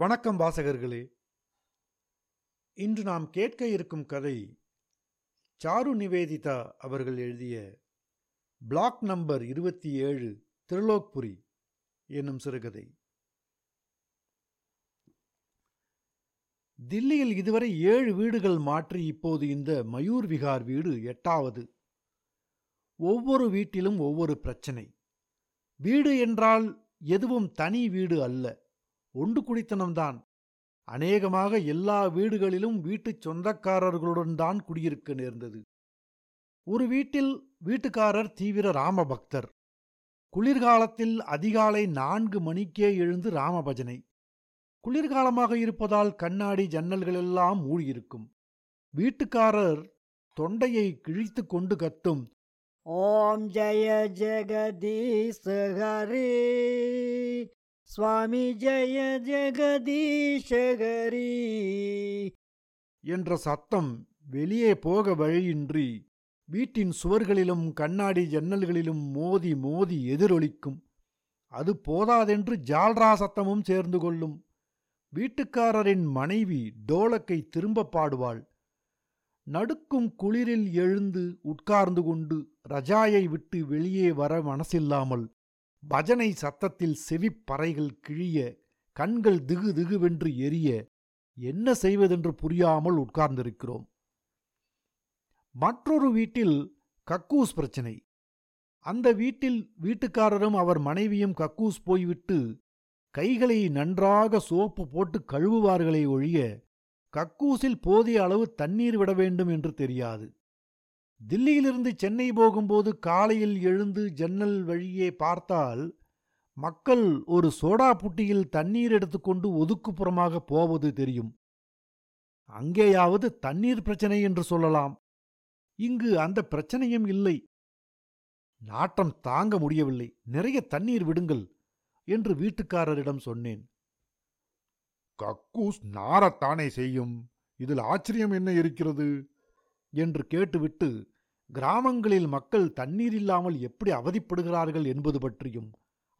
வணக்கம் வாசகர்களே. இன்று நாம் கேட்க இருக்கும் கதை சாரு நிவேதிதா அவர்கள் எழுதிய பிளாக் நம்பர் இருபத்தி ஏழு திருலோக்புரி என்னும் சிறுகதை. தில்லியில் இதுவரை ஏழு வீடுகள் மாற்றி இப்போது இந்த மயூர் விகார் வீடு எட்டாவது. ஒவ்வொரு வீட்டிலும் ஒவ்வொரு பிரச்சனை. வீடு என்றால் எதுவும் தனி வீடு அல்ல. ஒன்று குடித்தனம்தான். அநேகமாக எல்லா வீடுகளிலும் வீட்டுச் சொந்தக்காரர்களுடன் தான் குடியிருக்க நேர்ந்தது. ஒரு வீட்டில் வீட்டுக்காரர் தீவிர ராமபக்தர். குளிர்காலத்தில் அதிகாலை நான்கு மணிக்கே எழுந்து ராமபஜனை. குளிர்காலமாக இருப்பதால் கண்ணாடி ஜன்னல்களெல்லாம் மூடியிருக்கும். வீட்டுக்காரர் தொண்டையை கிழித்து கொண்டு கத்தும் ஓம் ஜெய ஜெகதீஷ் சுவாமி ஜெய ஜெகதீஷகரி. என்ற சத்தம் வெளியே போக வழியின்றி வீட்டின் சுவர்களிலும் கண்ணாடி ஜன்னல்களிலும் மோதி மோதி எதிரொலிக்கும். அது போதாதென்று ஜால்ரா சத்தமும் சேர்ந்து கொள்ளும். வீட்டுக்காரரின் மனைவி டோலக்கை திரும்ப பாடுவாள். நடுக்கும் குளிரில் எழுந்து உட்கார்ந்து கொண்டு ரஜாயை விட்டு வெளியே வர மனசில்லாமல் பஜனை சத்தத்தில் செவிப்பறைகள் கிழிய கண்கள் திகு திகுவென்று எரிய என்ன செய்வதென்று புரியாமல் உட்கார்ந்திருக்கிறோம். மற்றொரு வீட்டில் கக்கூஸ் பிரச்சனை. அந்த வீட்டில் வீட்டுக்காரரும் அவர் மனைவியும் கக்கூஸ் போய்விட்டு கைகளை நன்றாக சோப்பு போட்டு கழுவுவார்களே ஒழிய கக்கூசில் போதிய அளவு தண்ணீர் விட வேண்டும் என்று தெரியாது. தில்லியிலிருந்து சென்னை போகும்போது காலையில் எழுந்து ஜன்னல் வழியே பார்த்தால் மக்கள் ஒரு சோடா புட்டியில் தண்ணீர் எடுத்துக்கொண்டு ஒதுக்குப்புறமாக போவது தெரியும். அங்கேயாவது தண்ணீர் பிரச்சனை என்று சொல்லலாம். இங்கு அந்த பிரச்சனையும் இல்லை. நாட்டம் தாங்க முடியவில்லை. நிறைய தண்ணீர் விடுங்கள் என்று வீட்டுக்காரரிடம் சொன்னேன். கக்கூஸ் நாரத்தானே செய்யும். இதில் ஆச்சரியம் என்ன இருக்கிறது? என்று கேட்டுவிட்டு கிராமங்களில் மக்கள் தண்ணீர் இல்லாமல் எப்படி அவதிப்படுகிறார்கள் என்பது பற்றியும்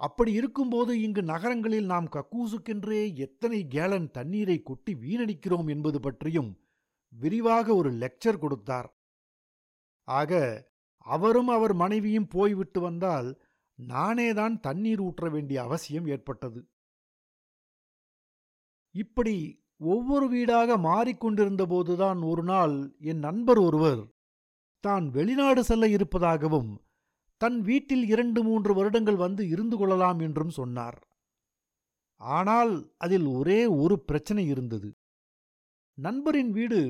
அப்படி இருக்கும்போது இங்கு நகரங்களில் நாம் கக்கூசுக்கென்றே எத்தனை கேலன் தண்ணீரை கொட்டி வீணடிக்கிறோம் என்பது பற்றியும் விரிவாக ஒரு லெக்சர் கொடுத்தார். ஆக அவரும் அவர் மனைவியும் போய்விட்டு வந்தால் நானேதான் தண்ணீர் ஊற்ற வேண்டிய அவசியம் ஏற்பட்டது. இப்படி ஒவ்வொரு வீடாக மாறிக்கொண்டிருந்தபோதுதான் ஒரு நாள் என் நண்பர் ஒருவர் தான் வெளிநாடு செல்ல இருப்பதாகவும் தன் வீட்டில் இரண்டு மூன்று வருடங்கள் வந்து இருந்து கொள்ளலாம் என்றும் சொன்னார். ஆனால் அதில் ஒரே ஒரு பிரச்சனை இருந்தது. நண்பரின் வீடு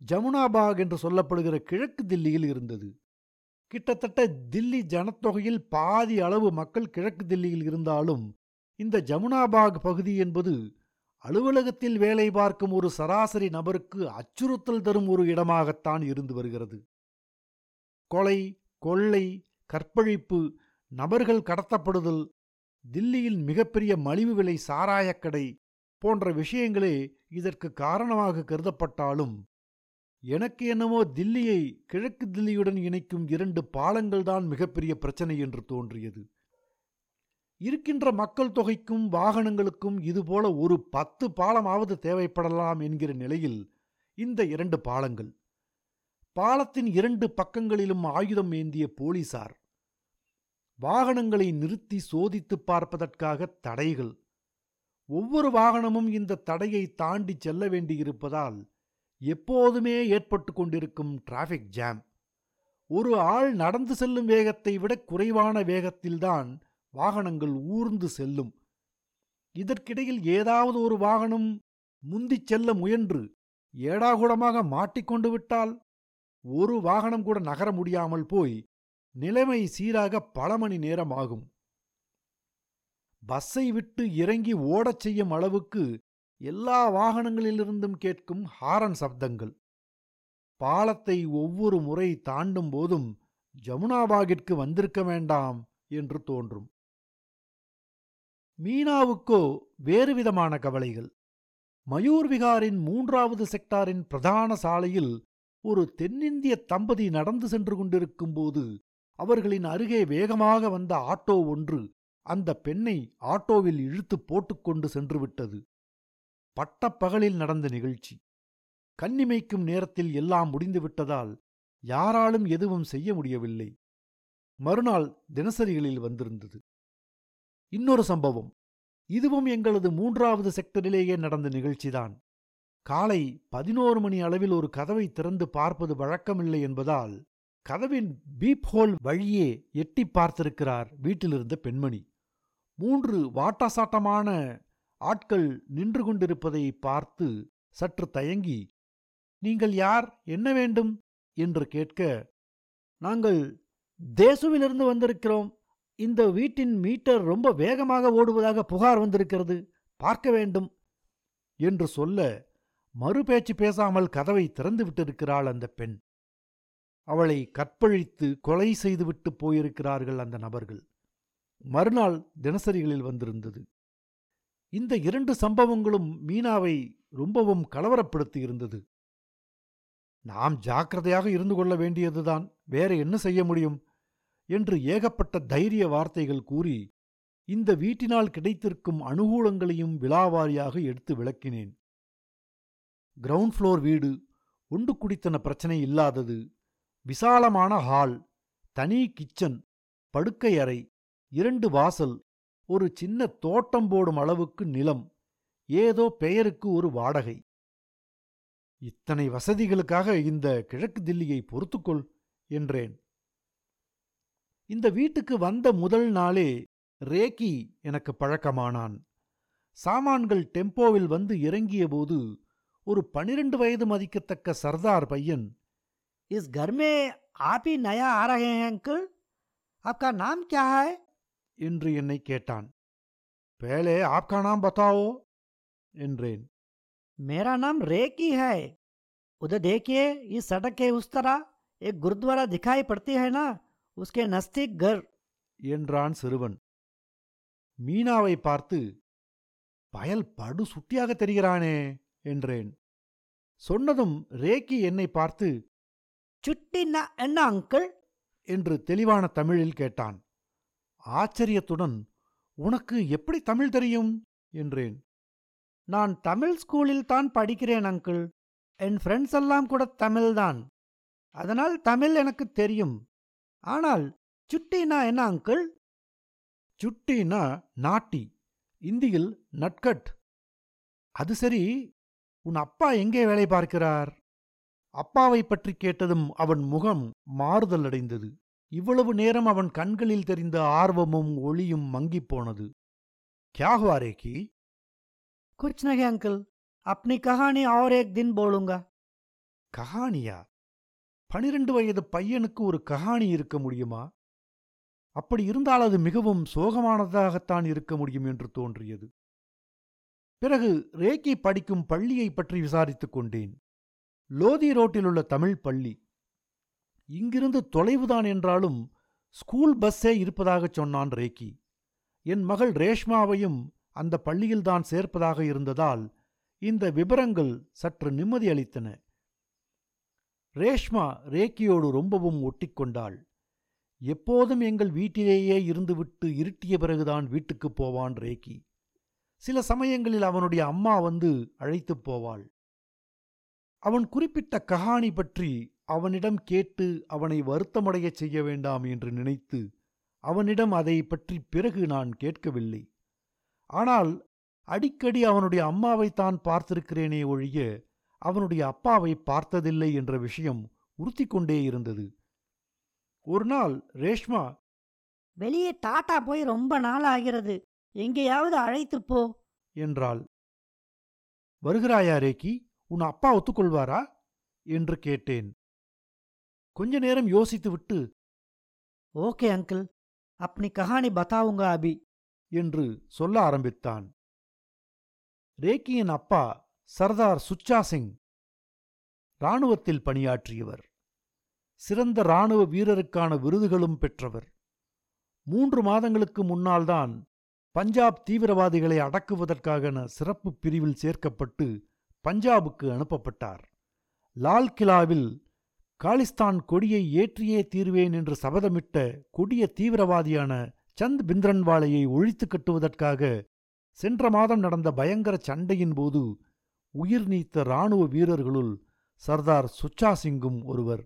ஜமுனாபாக் என்று சொல்லப்படுகிற கிழக்கு தில்லியில் இருந்தது. கிட்டத்தட்ட தில்லி ஜனத்தொகையில் பாதி அளவு மக்கள் கிழக்கு தில்லியில் இருந்தாலும் இந்த ஜமுனாபாக் பகுதி என்பது அலுவலகத்தில் வேலை பார்க்கும் ஒரு சராசரி நபருக்கு அச்சுறுத்தல் தரும் ஒரு இடமாகத்தான் இருந்து வருகிறது. கொலை கொள்ளை கற்பழிப்பு நபர்கள் கடத்தப்படுதல் தில்லியில் மிகப்பெரிய மலிவு விலை சாராயக்கடை போன்ற விஷயங்களே இதற்கு காரணமாக கருதப்பட்டாலும் எனக்கு என்னவோ தில்லியை கிழக்கு தில்லியுடன் இணைக்கும் இரண்டு பாலங்கள்தான் மிகப்பெரிய பிரச்சனை என்று தோன்றியது. இருக்கின்ற மக்கள் தொகைக்கும் வாகனங்களுக்கும் இதுபோல ஒரு பத்து பாலமாவது தேவைப்படலாம் என்கிற நிலையில் இந்த இரண்டு பாலங்கள். பாலத்தின் இரண்டு பக்கங்களிலும் ஆயுதம் ஏந்திய போலீசார் வாகனங்களை நிறுத்தி சோதித்துப் பார்ப்பதற்காக தடைகள். ஒவ்வொரு வாகனமும் இந்த தடையை தாண்டி செல்ல வேண்டியிருப்பதால் எப்போதுமே ஏற்பட்டு கொண்டிருக்கும் டிராஃபிக் ஜாம். ஒரு ஆள் நடந்து செல்லும் வேகத்தை விட குறைவான வேகத்தில்தான் வாகனங்கள் ஊர்ந்து செல்லும். இதற்கிடையில் ஏதாவது ஒரு வாகனம் முந்திச் செல்ல முயன்று ஏடாகூடமாக மாட்டிக்கொண்டு விட்டால் ஒரு வாகனம் கூட நகர முடியாமல் போய் நிலைமை சீராக பல மணி நேரம் ஆகும். பஸ்ஸை விட்டு இறங்கி ஓடச் செய்யும் அளவுக்கு எல்லா வாகனங்களிலிருந்தும் கேட்கும் ஹாரன் சப்தங்கள். பாலத்தை ஒவ்வொரு முறை தாண்டும் போதும் ஜமுனாபாகிற்கு வந்திருக்க வேண்டாம் என்று தோன்றும். மீனாவுக்கோ வேறு விதமான கவலைகள். மயூர் விகாரின் மூன்றாவது செக்டாரின் பிரதான சாலையில் ஒரு தென்னிந்திய தம்பதி நடந்து சென்று கொண்டிருக்கும்போது அவர்களின் அருகே வேகமாக வந்த ஆட்டோ ஒன்று அந்த பெண்ணை ஆட்டோவில் இழுத்து போட்டுக்கொண்டு சென்றுவிட்டது பட்டப்பகலில் நடந்த நிகழ்ச்சி. கண்ணிமைக்கும் நேரத்தில் எல்லாம் முடிந்துவிட்டதால் யாராலும் எதுவும் செய்ய முடியவில்லை. மறுநாள் தினசரிகளில் வந்திருந்தது. இன்னொரு சம்பவம். இதுவும் எங்களது மூன்றாவது செக்டரிலேயே நடந்த நிகழ்ச்சிதான். காலை பதினோரு மணி அளவில் ஒரு கதவை திறந்து பார்ப்பது வழக்கமில்லை என்பதால் கதவின் பீப் ஹோல் வழியே எட்டி பார்த்திருக்கிறார் வீட்டிலிருந்த பெண்மணி. மூன்று வாட்டாசாட்டமான ஆட்கள் நின்று கொண்டிருப்பதை பார்த்து சற்று தயங்கி நீங்கள் யார்? என்ன வேண்டும்? என்று கேட்க நாங்கள் தேசுவிலிருந்து வந்திருக்கிறோம். இந்த வீட்டின் மீட்டர் ரொம்ப வேகமாக ஓடுவதாக புகார் வந்திருக்கிறது. பார்க்க வேண்டும் என்று சொல்ல மறுபேச்சு பேசாமல் கதவை திறந்து விட்டிருக்கிறாள் அந்த பெண். அவளை கற்பழித்து கொலை செய்துவிட்டு போயிருக்கிறார்கள் அந்த நபர்கள். மறுநாள் தினசரிகளில் வந்திருந்தது. இந்த இரண்டு சம்பவங்களும் மீனாவை ரொம்பவும் கலவரப்படுத்தி இருந்தது. நாம் ஜாக்கிரதையாக இருந்து கொள்ள வேண்டியதுதான். வேற என்ன செய்ய முடியும்? என்று ஏகப்பட்ட தைரிய வார்த்தைகள் கூறி இந்த வீட்டினால் கிடைத்திருக்கும் அனுகூலங்களையும் விலாவாரியாக எடுத்து விளக்கினேன். கிரவுண்ட் ஃப்ளோர் வீடு உண்டு குடித்தன பிரச்சனை இல்லாதது விசாலமான ஹால் தனி கிச்சன் படுக்கை அறை இரண்டு வாசல் ஒரு சின்ன தோட்டம் போடும் அளவுக்கு நிலம் ஏதோ பெயருக்கு ஒரு வாடகை. இத்தனை வசதிகளுக்காக இந்த கிழக்கு தில்லியை பொறுத்துக்கொள் என்றேன். இந்த வீட்டுக்கு வந்த முதல் நாளே ரேக்கி எனக்கு பழக்கமானான் சாமான்கள் டெம்போவில் வந்து இறங்கியபோது ஒரு பனிரெண்டு வயது மதிக்கத்தக்க சர்தார் பையன் इस घर में आप ही नया आ रहे हैं अंकल आपका नाम क्या है என்று என்னை கேட்டான் பேலே ஆப்கா நாம் பத்தாவோ என்றேன் मेरा नाम रेकी है उधर देखिए इस सड़क के उस तरह एक गुरुद्वारा दिखाई पड़ती है ना உஸ்கே நஸ்திக் கர் என்றான் சிறுவன். மீனாவை பார்த்து பயல் படு சுட்டியாக தெரிகிறானே என்றேன். சொன்னதும் ரேக்கி என்னை பார்த்து சுட்டின்னா என்ன அங்கிள்? என்று தெளிவான தமிழில் கேட்டான். ஆச்சரியத்துடன் உனக்கு எப்படி தமிழ் தெரியும்? என்றேன். நான் தமிழ் ஸ்கூலில் தான் படிக்கிறேன் அங்கிள். என் ஃப்ரெண்ட்ஸ் எல்லாம் கூட தமிழ்தான். அதனால் தமிழ் எனக்கு தெரியும். ஆனால் சுட்டினா என்ன அங்கிள் சுட்டினா நாட்டி இந்தியில் நட்கட் அது சரி உன் அப்பா எங்கே வேலை பார்க்கிறார் அப்பாவை பற்றி கேட்டதும் அவன் முகம் மாறுதல் அடைந்தது இவ்வளவு நேரம் அவன் கண்களில் தெரிந்த ஆர்வமும் ஒளியும் மங்கிப் போனது क्या हुआ रेखी कुछ नहीं अंकल अपनी कहानी और एक दिन बोलूंगा கஹானியா பனிரெண்டு வயது பையனுக்கு ஒரு கஹானி இருக்க முடியுமா? அப்படி இருந்தால் அது மிகவும் சோகமானதாகத்தான் இருக்க முடியும் என்று தோன்றியது. பிறகு ரேக்கி படிக்கும் பள்ளியைப் பற்றி விசாரித்துக் கொண்டேன். லோதி ரோட்டிலுள்ள தமிழ் பள்ளி. இங்கிருந்து தொலைவுதான் என்றாலும் ஸ்கூல் பஸ்ஸே இருப்பதாகச் சொன்னான் ரேக்கி. என் மகள் ரேஷ்மாவையும் அந்த பள்ளியில்தான் சேர்ப்பதாக இருந்ததால் இந்த விபரங்கள் சற்று நிம்மதி அளித்தன. ரேஷ்மா ரேக்கியோடு ரொம்பவும் ஒட்டிக்கொண்டாள். எப்போதும் எங்கள் வீட்டிலேயே இருந்துவிட்டு இருட்டிய பிறகுதான் வீட்டுக்குப் போவான் ரேக்கி. சில சமயங்களில் அவனுடைய அம்மா வந்து அழைத்துப் போவாள். அவன் குறிப்பிட்ட கஹானி பற்றி அவனிடம் கேட்டு அவனை வருத்தமடையச் செய்ய வேண்டாம் என்று நினைத்து அவனிடம் அதை பற்றி பிறகு நான் கேட்கவில்லை. ஆனால் அடிக்கடி அவனுடைய அம்மாவைத்தான் பார்த்திருக்கிறேனே ஒழிய அவனுடைய அப்பாவை பார்த்ததில்லை என்ற விஷயம் உறுத்தி கொண்டே இருந்தது. ஒரு நாள் ரேஷ்மா வெளியே தாத்தா போய் ரொம்ப நாள் ஆகிறது. எங்கேயாவது அழைத்து போ என்றாள். வருகிறாயா ரேக்கி உன் அப்பா ஒத்துக்கொள்வாரா? என்று கேட்டேன். கொஞ்ச நேரம் யோசித்து விட்டு ஓகே அங்கிள் அப்னி கஹானி பத்தாவுங்க அபி என்று சொல்ல ஆரம்பித்தான். ரேக்கியின் அப்பா சர்தார் சுச்சா சிங் இராணுவத்தில் பணியாற்றியவர். சிறந்த இராணுவ வீரருக்கான விருதுகளும் பெற்றவர். மூன்று மாதங்களுக்கு முன்னால்தான் பஞ்சாப் தீவிரவாதிகளை அடக்குவதற்கான சிறப்பு பிரிவில் சேர்க்கப்பட்டு பஞ்சாபுக்கு அனுப்பப்பட்டார். லால் கிலாவில் காலிஸ்தான் கொடியை ஏற்றியே தீர்வேன் என்று சபதமிட்ட கொடிய தீவிரவாதியான சந்த் பிந்திரன்வாலையை ஒழித்து கட்டுவதற்காக சென்ற மாதம் நடந்த பயங்கர சண்டையின் போது உயிர் நீத்த இராணுவ வீரர்களுள் சர்தார் சுச்சா சிங்கும் ஒருவர்.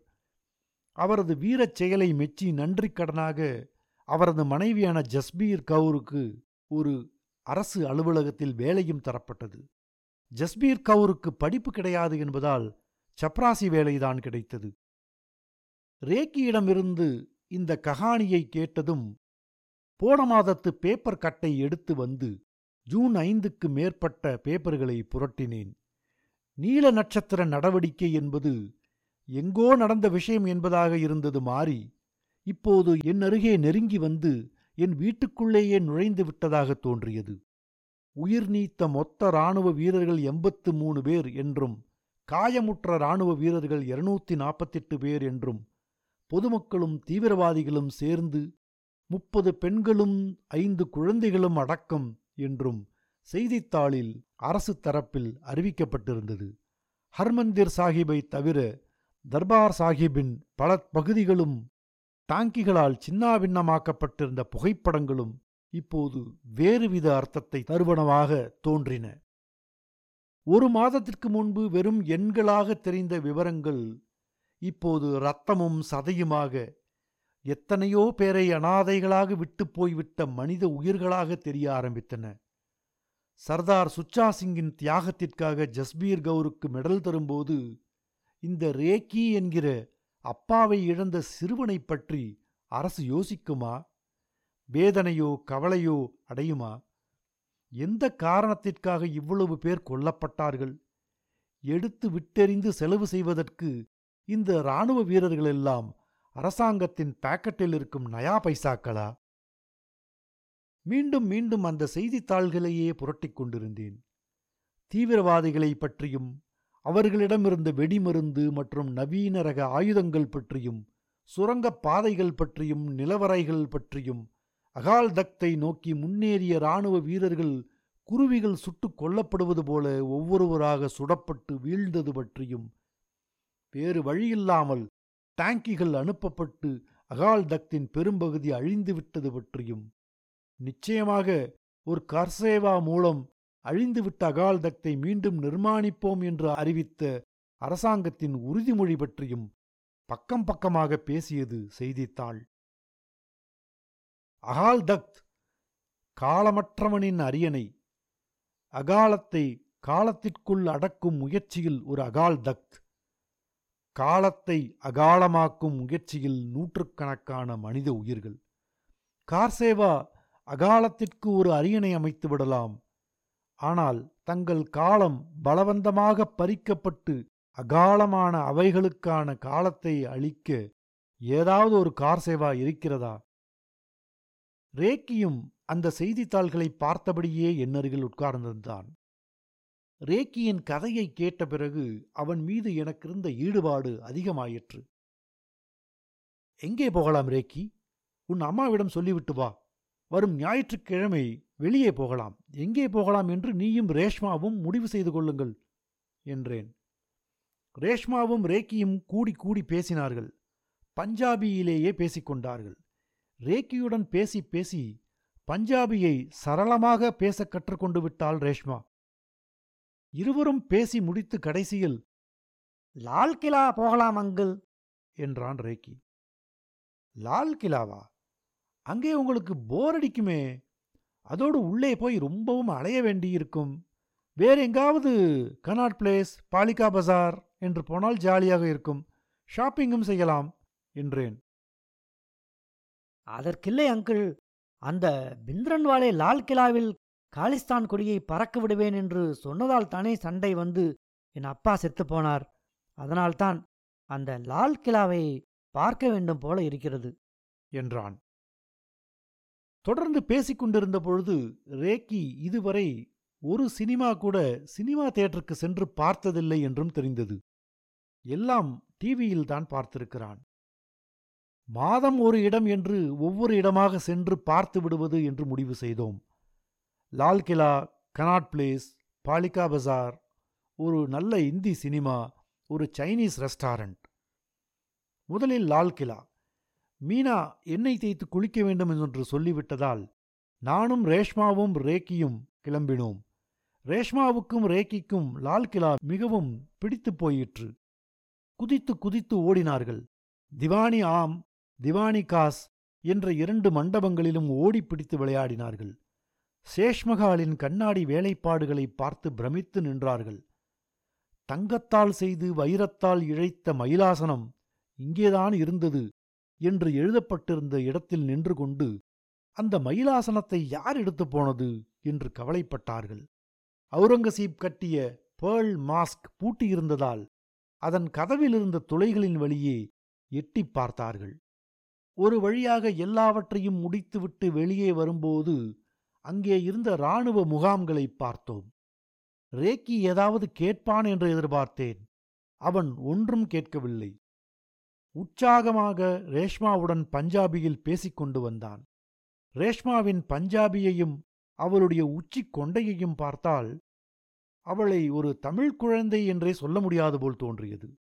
அவரது வீரச் செயலை மெச்சி நன்றிக்கடனாக அவரது மனைவியான ஜஸ்பீர் கவுருக்கு ஒரு அரசு அலுவலகத்தில் வேலையும் தரப்பட்டது. ஜஸ்பீர் கவுருக்கு படிப்பு கிடையாது என்பதால் சப்ராசி வேலைதான் கிடைத்தது. ரேக்கியிடமிருந்து இந்த கஹானியை கேட்டதும் போன மாதத்து பேப்பர் கட்டை எடுத்து வந்து ஜூன் ஐந்துக்கு மேற்பட்ட பேப்பர்களை புரட்டினேன். நீல நட்சத்திர நடவடிக்கை என்பது எங்கோ நடந்த விஷயம் என்பதாக இருந்தது மாறி இப்போது என் அருகே நெருங்கி வந்து என் வீட்டுக்குள்ளேயே நுழைந்து விட்டதாக தோன்றியது. உயிர் நீத்த மொத்த இராணுவ வீரர்கள் எண்பத்து மூணு பேர் என்றும் காயமுற்ற இராணுவ வீரர்கள் இருநூத்தி நாற்பத்தெட்டு பேர் என்றும் பொதுமக்களும் தீவிரவாதிகளும் சேர்ந்து முப்பது பெண்களும் ஐந்து குழந்தைகளும் அடக்கம் என்றும் செய்தித்தாளில் அரசு தரப்பில் அறிவிக்கப்பட்டிருந்தது. ஹர்மந்திர் சாஹிப்பை தவிர தர்பார் சாஹிப்பின் பல பகுதிகளும் டாங்கிகளால் சின்னாபின்னமாக்கப்பட்டிருந்த புகைப்படங்களும் இப்போது வேறுவித அர்த்தத்தை தருவனவாக தோன்றின. ஒரு மாதத்திற்கு முன்பு வெறும் எண்களாக தெரிந்த விவரங்கள் இப்போது இரத்தமும் சதையுமாக எத்தனையோ பேரை அனாதைகளாக விட்டுப் போய்விட்ட மனித உயிர்களாக தெரிய ஆரம்பித்தன. சர்தார் சுச்சா சிங்கின் தியாகத்திற்காக ஜஸ்பீர் கவுருக்கு மெடல் தரும்போது இந்த ரேக்கி என்கிற அப்பாவை இழந்த சிறுவனைப் பற்றி அரசு யோசிக்குமா? வேதனையோ கவலையோ அடையுமா? எந்த காரணத்திற்காக இவ்வளவு பேர் கொல்லப்பட்டார்கள்? எடுத்து விட்டெறிந்து செலவு செய்வதற்கு இந்த இராணுவ வீரர்களெல்லாம் அரசாங்கத்தின் பாக்கெட்டில் இருக்கும் நயா பைசாக்களா? மீண்டும் மீண்டும் அந்த செய்தித்தாள்களையே புரட்டிக் கொண்டிருந்தேன். தீவிரவாதிகளைப் பற்றியும் அவர்களிடமிருந்த வெடிமருந்து மற்றும் நவீன ரக ஆயுதங்கள் பற்றியும் சுரங்கப் பாதைகள் பற்றியும் நிலவரைகள் பற்றியும் அகால் தக்தை நோக்கி முன்னேறிய இராணுவ வீரர்கள் குருவிகள் சுட்டுக் கொல்லப்படுவது போல ஒவ்வொருவராக சுடப்பட்டு வீழ்ந்தது பற்றியும் வேறு வழியில்லாமல் டாங்கிகள் அனுப்பப்பட்டு அகால் தக்தின் பெரும்பகுதி அழிந்துவிட்டது பற்றியும் நிச்சயமாக ஒரு கர்சேவா மூலம் அழிந்துவிட்ட அகால் தக்தை மீண்டும் நிர்மாணிப்போம் என்று அறிவித்த அரசாங்கத்தின் உறுதிமொழி பற்றியும் பக்கம் பக்கமாக பேசியது செய்தித்தாள். அகால் தக்த் காலமற்றவனின் அரியணை அகாலத்தை காலத்திற்குள் அடக்கும் முயற்சியில் ஒரு அகால் தக்த் காலத்தை அகாலமாக்கும் முயற்சியில் நூற்றுக்கணக்கான மனித உயிர்கள். கார்சேவா அகாலத்திற்கு ஒரு அரியணை அமைத்து விடலாம். ஆனால் தங்கள் காலம் பலவந்தமாக பறிக்கப்பட்டு அகாலமான அவைகளுக்கான காலத்தை அளிக்க ஏதாவது ஒரு கார்சேவா இருக்கிறதா? ரேக்கியும் அந்த செய்தித்தாள்களை பார்த்தபடியே என்னருகில் உட்கார்ந்திருந்தான். ரேக்கியின் கதையை கேட்ட பிறகு அவன் மீது எனக்கிருந்த ஈடுபாடு அதிகமாயிற்று. எங்கே போகலாம் ரேக்கி? உன் அம்மாவிடம் சொல்லிவிட்டு வா. வரும் ஞாயிற்றுக்கிழமை வெளியே போகலாம். எங்கே போகலாம் என்று நீயும் ரேஷ்மாவும் முடிவு செய்து கொள்ளுங்கள் என்றேன். ரேஷ்மாவும் ரேக்கியும் கூடி கூடி பேசினார்கள். பஞ்சாபியிலேயே பேசிக்கொண்டார்கள் ரேக்கியுடன் பேசி பேசி பஞ்சாபியை சரளமாக பேசக் கற்றுக்கொண்டு விட்டாள் ரேஷ்மா. இருவரும் பேசி முடித்து கடைசியில் லால் கிலா போகலாம் அங்கிள் என்றான் ரேக்கி. லால் கிலாவா? அங்கே உங்களுக்கு போர் அடிக்குமே. அதோடு உள்ளே போய் ரொம்பவும் அலைய வேண்டியிருக்கும். வேற எங்காவது கனாட் பிளேஸ் பாலிகா பஜார் என்று போனால் ஜாலியாக இருக்கும். ஷாப்பிங்கும் செய்யலாம் என்றேன். அதற்கில்லை அங்கிள். அந்த பிந்திரன்வாலே லால் கிலாவில் காலிஸ்தான் கொடியை பறக்க விடுவேன் என்று சொன்னதால் தானே சண்டை வந்து என் அப்பா செத்துப் போனார். அதனால்தான் அந்த லால் கிலாவை பார்க்க வேண்டும் போல இருக்கிறது என்றான். தொடர்ந்து பேசிக் கொண்டிருந்த பொழுது ரேக்கி இதுவரை ஒரு சினிமா கூட சினிமா தியேட்டருக்கு சென்று பார்த்ததில்லை என்றும் தெரிந்தது. எல்லாம் டிவியில் தான் பார்த்திருக்கிறான். மாதம் ஒரு இடம் என்று ஒவ்வொரு இடமாக சென்று பார்த்து விடுவது என்று முடிவு செய்தோம். லால் கிலா கனாட் பிளேஸ் பாலிகா பஜார் ஒரு நல்ல இந்தி சினிமா ஒரு சைனீஸ் ரெஸ்டாரண்ட். முதலில் லால் கிலா மீனா எண்ணெய் தேய்த்து குளிக்க வேண்டும் என்று சொல்லிவிட்டதால் நானும் ரேஷ்மாவும் ரேக்கியும் கிளம்பினோம். ரேஷ்மாவுக்கும் ரேக்கிக்கும் லால் கிலா மிகவும் பிடித்துப் போயிற்று. குதித்து குதித்து ஓடினார்கள். திவானி ஆம் திவானி காஸ் என்ற இரண்டு மண்டபங்களிலும் ஓடிப் பிடித்து விளையாடினார்கள். சேஷ்மகாலின் கண்ணாடி வேலைப்பாடுகளை பார்த்து பிரமித்து நின்றார்கள். தங்கத்தால் செய்து வைரத்தால் இழைத்த மயிலாசனம் இங்கேதான் இருந்தது என்று எழுதப்பட்டிருந்த இடத்தில் நின்று கொண்டு அந்த மயிலாசனத்தை யார் எடுத்துப் போனது என்று கவலைப்பட்டார்கள். அவுரங்கசீப் கட்டிய பேர்ல் மாஸ்க் பூட்டியிருந்ததால் அதன் கதவிலிருந்த துளைகளின் வழியே எட்டிப் பார்த்தார்கள். ஒரு வழியாக எல்லாவற்றையும் முடித்துவிட்டு வெளியே வரும்போது அங்கே இருந்த இராணுவ முகாம்களைப் பார்த்தோம். ரேக்கி ஏதாவது கேட்பான் என்று எதிர்பார்த்தேன். அவன் ஒன்றும் கேட்கவில்லை. உற்சாகமாக ரேஷ்மாவுடன் பஞ்சாபியில் பேசிக் கொண்டு வந்தான். ரேஷ்மாவின் பஞ்சாபியையும் அவளுடைய உச்சிக் கொண்டையையும் பார்த்தால் அவளை ஒரு தமிழ் குழந்தை என்றே சொல்ல முடியாது போல் தோன்றியது.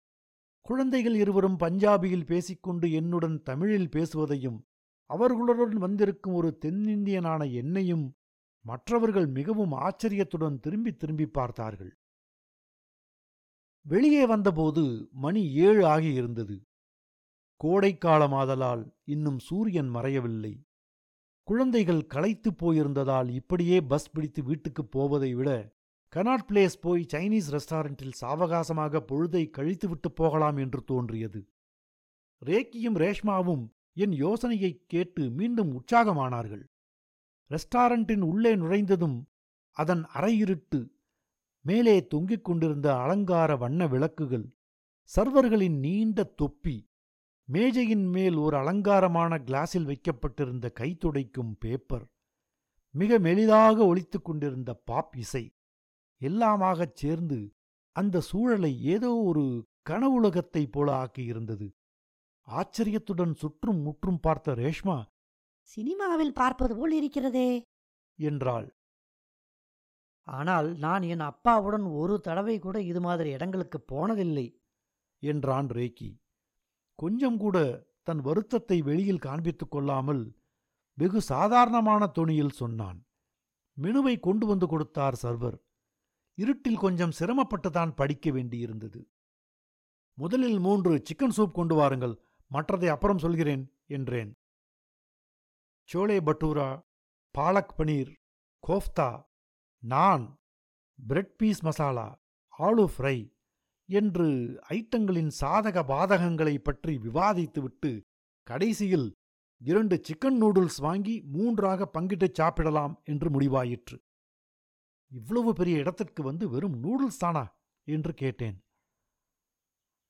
குழந்தைகள் இருவரும் பஞ்சாபியில் பேசிக்கொண்டு என்னுடன் தமிழில் பேசுவதையும் அவர்களுடன் வந்திருக்கும் ஒரு தென்னிந்தியனான என்னையும் மற்றவர்கள் மிகவும் ஆச்சரியத்துடன் திரும்பி திரும்பி பார்த்தார்கள். வெளியே வந்தபோது மணி ஏழு ஆகியிருந்தது. கோடைக்காலமாதலால் இன்னும் சூரியன் மறையவில்லை. குழந்தைகள் களைத்துப் போயிருந்ததால் இப்படியே பஸ் பிடித்து வீட்டுக்குப் போவதை விட கனாட் பிளேஸ் போய் சைனீஸ் ரெஸ்டாரண்டில் சாவகாசமாக பொழுதை கழித்துவிட்டு போகலாம் என்று தோன்றியது. ரேக்கியும் ரேஷ்மாவும் என் யோசனையைக் கேட்டு மீண்டும் உற்சாகமானார்கள். ரெஸ்டாரண்டின் உள்ளே நுழைந்ததும் அதன் அறையிருட்டு மேலே தொங்கிக் கொண்டிருந்த அலங்கார வண்ண விளக்குகள் சர்வர்களின் நீண்ட தொப்பி மேஜையின் மேல் ஒரு அலங்காரமான கிளாஸில் வைக்கப்பட்டிருந்த கைத்துடைக்கும் பேப்பர் மிக மெலிதாக ஒலித்துக் கொண்டிருந்த பாப் இசை எல்லாமாகச் சேர்ந்து அந்த சூழலை ஏதோ ஒரு கனவுலகத்தைப் போல ஆக்கியிருந்தது. ஆச்சரியத்துடன் சுற்றும் முற்றும் பார்த்த ரேஷ்மா சினிமாவில் பார்ப்பது போல் இருக்கிறதே. என்றாள். ஆனால் நான் என் அப்பாவுடன் ஒரு தடவை கூட இது மாதிரி இடங்களுக்கு போனதில்லை என்றான் ரேக்கி கொஞ்சம் கூட தன் வருத்தத்தை வெளியில் காண்பித்துக் கொள்ளாமல் வெகு சாதாரணமான தொனியில் சொன்னான். மெனுவை கொண்டு வந்து கொடுத்தார் சர்வர். இருட்டில் கொஞ்சம் சிரமப்பட்டுதான் படிக்க வேண்டியிருந்தது. முதலில் மூன்று சிக்கன் சூப் கொண்டு வாருங்கள் மற்றதை அப்புறம் சொல்கிறேன் என்றேன். Chole bhatura palak paneer kofta naan bread peas masala aloo fry என்று ஐட்டங்களின் சாதக பாதகங்களை பற்றி விவாதித்துவிட்டு கடைசியில் இரண்டு சிக்கன் நூடுல்ஸ் வாங்கி மூன்றாக பங்கிட்டுச் சாப்பிடலாம் என்று முடிவாயிற்று. இவ்வளவு பெரிய இடத்திற்கு வந்து வெறும் நூடுல்ஸ் தானா? என்று கேட்டேன்.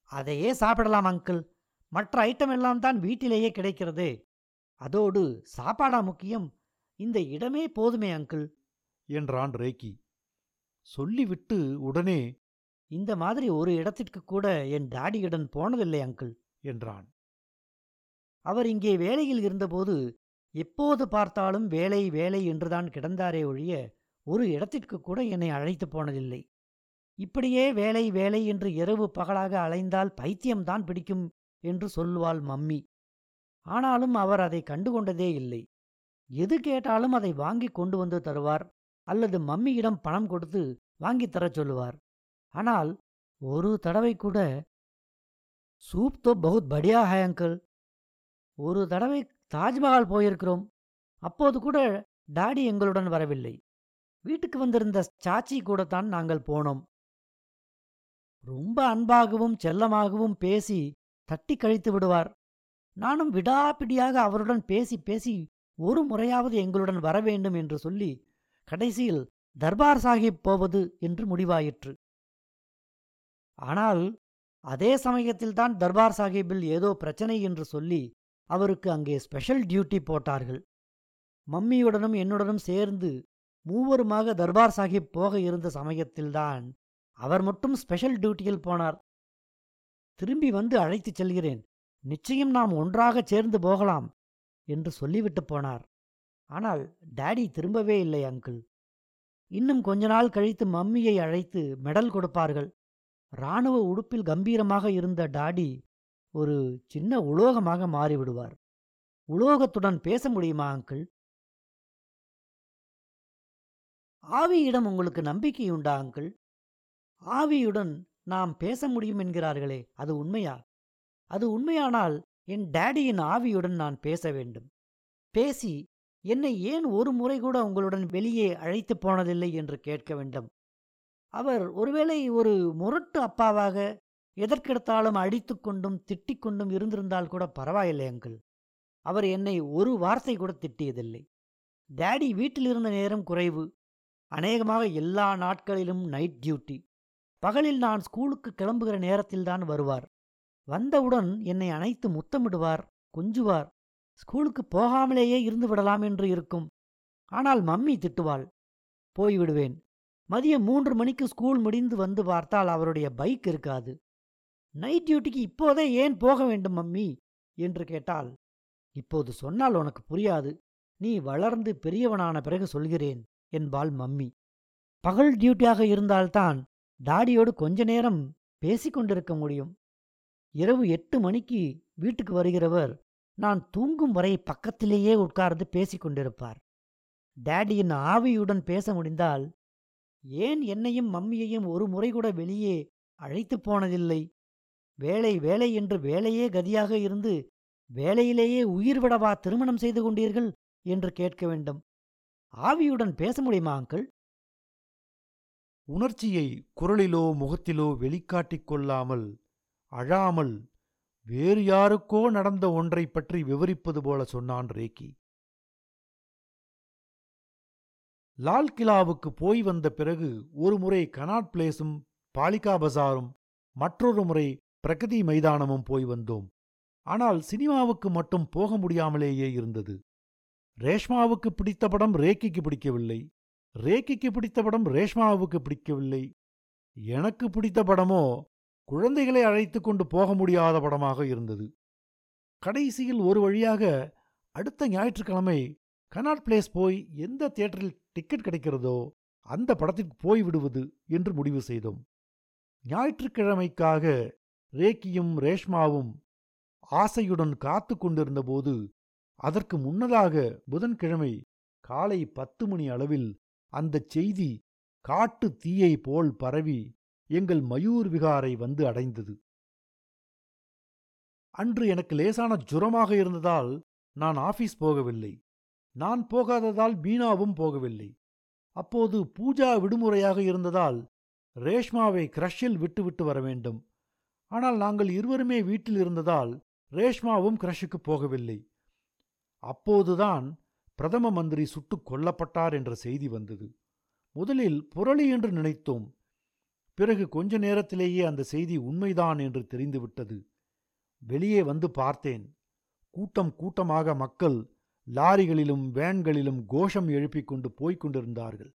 அதையே சாப்பிடலாம் அங்கிள். மற்ற ஐட்டம் எல்லாம் தான் வீட்டிலேயே கிடைக்கிறதே. அதோடு சாப்பாடா முக்கியம்? இந்த இடமே போதுமே அங்கிள் என்றான் ரேக்கி சொல்லிவிட்டு உடனே இந்த மாதிரி ஒரு இடத்திற்கு கூட என் டாடியுடன் போனதில்லை அங்கிள் என்றான். அவர் இங்கே வேலையில் இருந்தபோது எப்போது பார்த்தாலும் வேலை வேலை என்றுதான் கிடந்தாரே ஒழிய ஒரு இடத்திற்கு கூட என்னை அழைத்து போனதில்லை. இப்படியே வேலை வேலை என்று இரவு பகலாக அலைந்தால் பைத்தியம்தான் பிடிக்கும் என்று சொல்லுவாள் மம்மி. ஆனாலும் அவர் அதை கண்டுகொண்டதே இல்லை. எது கேட்டாலும் அதை வாங்கி கொண்டு வந்து தருவார் அல்லது மம்மியிடம் பணம் கொடுத்து வாங்கித் தரச் சொல்லுவார். ஆனால் ஒரு தடவை கூட சூப் தோ பகுத் படியா ஹை அங்கிள். ஒரு தடவை தாஜ்மஹால் போயிருக்கிறோம். அப்போது கூட டாடி எங்களுடன் வரவில்லை. வீட்டுக்கு வந்திருந்த சாச்சி கூடத்தான் நாங்கள் போனோம். ரொம்ப அன்பாகவும் செல்லமாகவும் பேசி தட்டி கழித்து விடுவார். நானும் விடாப்பிடியாக அவருடன் பேசி பேசி ஒரு முறையாவது எங்களுடன் வர வேண்டும் என்று சொல்லி கடைசியில் தர்பார் சாஹிப் போவது என்று முடிவாயிற்று. ஆனால் அதே சமயத்தில்தான் தர்பார் சாஹிப்பில் ஏதோ பிரச்சனை என்று சொல்லி அவருக்கு அங்கே ஸ்பெஷல் டியூட்டி போட்டார்கள். மம்மியுடனும் என்னுடனும் சேர்ந்து மூவருமாக தர்பார் சாஹிப் போக இருந்த சமயத்தில்தான் அவர் மட்டும் ஸ்பெஷல் டியூட்டியில் போனார். திரும்பி வந்து அழைத்துச் செல்கிறேன். நிச்சயம் நாம் ஒன்றாகச் சேர்ந்து போகலாம் என்று சொல்லிவிட்டு போனார். ஆனால் டாடி திரும்பவே இல்லை அங்கிள். இன்னும் கொஞ்ச நாள் கழித்து மம்மியை அழைத்து மெடல் கொடுப்பார்கள். இராணுவ உடுப்பில் கம்பீரமாக இருந்த டாடி ஒரு சின்ன உலோகமாக மாறிவிடுவார். உலோகத்துடன் பேச முடியுமா அங்கிள்? ஆவியிடம் உங்களுக்கு நம்பிக்கையுண்டா அங்கிள்? ஆவியுடன் நாம் பேச முடியும் என்கிறார்களே அது உண்மையா? அது உண்மையானால் என் டேடியின் ஆவியுடன் நான் பேச வேண்டும். பேசி என்னை ஏன் ஒரு முறை கூட உங்களுடன் வெளியே அழைத்து போனதில்லை என்று கேட்க வேண்டும். அவர் ஒருவேளை ஒரு முரட்டு அப்பாவாக எதற்கெடுத்தாலும் அடித்துக் கொண்டும் திட்டிக் கொண்டும் இருந்திருந்தால் கூட பரவாயில்லை அங்கிள். அவர் என்னை ஒரு வார்த்தை கூட திட்டியதில்லை. டேடி வீட்டில் இருந்த நேரம் குறைவு. அநேகமாக எல்லா நாட்களிலும் நைட் டியூட்டி. பகலில் நான் ஸ்கூலுக்கு கிளம்புகிற நேரத்தில்தான் வருவார். வந்தவுடன் என்னை அணைத்து முத்தமிடுவார் கொஞ்சுவார். ஸ்கூலுக்கு போகாமலேயே இருந்து விடலாம் என்று இருக்கும். ஆனால் மம்மி திட்டுவாள் போய்விடுவேன் மதியம் மூன்று மணிக்கு ஸ்கூல் முடிந்து வந்து பார்த்தால் அவருடைய பைக் இருக்காது. நைட் டியூட்டிக்கு இப்போதே ஏன் போக வேண்டும் மம்மி? என்று கேட்டால் இப்போது சொன்னால் உனக்கு புரியாது. நீ வளர்ந்து பெரியவனான பிறகு சொல்கிறேன் என்பாள் மம்மி. பகல் டியூட்டியாக இருந்தால்தான் டாடியோடு கொஞ்ச நேரம் பேசிக் கொண்டிருக்க முடியும். இரவு எட்டு மணிக்கு வீட்டுக்கு வருகிறவர் நான் தூங்கும் வரை பக்கத்திலேயே உட்கார்ந்து பேசிக்கொண்டிருப்பார் டாடியின் டேடியின் ஆவியுடன் பேச முடிந்தால் ஏன் என்னையும் மம்மியையும் ஒரு முறை கூட வெளியே அழைத்து போனதில்லை? வேலை வேலை என்று வேலையே கதியாக இருந்து வேலையிலேயே உயிர் விடவா திருமணம் செய்து கொண்டீர்கள்? என்று கேட்க வேண்டும். ஆவியுடன் பேச முடியுமா அங்கிள்? உணர்ச்சியை குரலிலோ முகத்திலோ வெளிக்காட்டிக் கொள்ளாமல் அழாமல் வேறு யாருக்கோ நடந்த ஒன்றைப் பற்றி விவரிப்பது போல சொன்னான் ரேக்கி. லால் கிலாவுக்கு போய் வந்த பிறகு ஒரு முறை கனாட் பிளேஸும் பாலிகா பசாரும் மற்றொரு முறை பிரகதி மைதானமும் போய் வந்தோம். ஆனால் சினிமாவுக்கு மட்டும் போக முடியாமலேயே இருந்தது. ரேஷ்மாவுக்கு பிடித்த படம் ரேக்கிக்கு பிடிக்கவில்லை. ரேக்கிக்கு பிடித்த படம் ரேஷ்மாவுக்கு பிடிக்கவில்லை. எனக்கு பிடித்த படமோ குழந்தைகளை அழைத்து கொண்டு போக முடியாத படமாக இருந்தது. கடைசியில் ஒரு வழியாக அடுத்த ஞாயிற்றுக்கிழமை கனாட் பிளேஸ் போய் எந்த தியேட்டரில் டிக்கெட் கிடைக்கிறதோ அந்த படத்திற்கு போய் விடுவது என்று முடிவு செய்தோம். ஞாயிற்றுக்கிழமைக்காக ரேக்கியும் ரேஷ்மாவும் ஆசையுடன் காத்து கொண்டிருந்தபோது அதற்கு முன்னதாக புதன்கிழமை காலை பத்து மணி அளவில் அந்தச் செய்தி காட்டு தீயை போல் பரவி எங்கள் மயூர் விகாரை வந்து அடைந்தது. அன்று எனக்கு லேசான ஜுரமாக இருந்ததால் நான் ஆபீஸ் போகவில்லை. நான் போகாததால் மீனாவும் போகவில்லை. அப்போது பூஜா விடுமுறையாக இருந்ததால் ரேஷ்மாவை கிரஷில் விட்டுவிட்டு வர வேண்டும். ஆனால் நாங்கள் இருவருமே வீட்டில் இருந்ததால் ரேஷ்மாவும் கிரஷுக்கு போகவில்லை. அப்போதுதான் பிரதம மந்திரி சுட்டுக் கொல்லப்பட்டார் என்ற செய்தி வந்தது. முதலில் புரளி என்று நினைத்தோம். பிறகு கொஞ்ச நேரத்திலேயே அந்த செய்தி உண்மைதான் என்று தெரிந்துவிட்டது. வெளியே வந்து பார்த்தேன். கூட்டம் கூட்டமாக மக்கள் லாரிகளிலும் வேன்களிலும் கோஷம் எழுப்பிக் கொண்டு போய்க் கொண்டிருந்தார்கள்.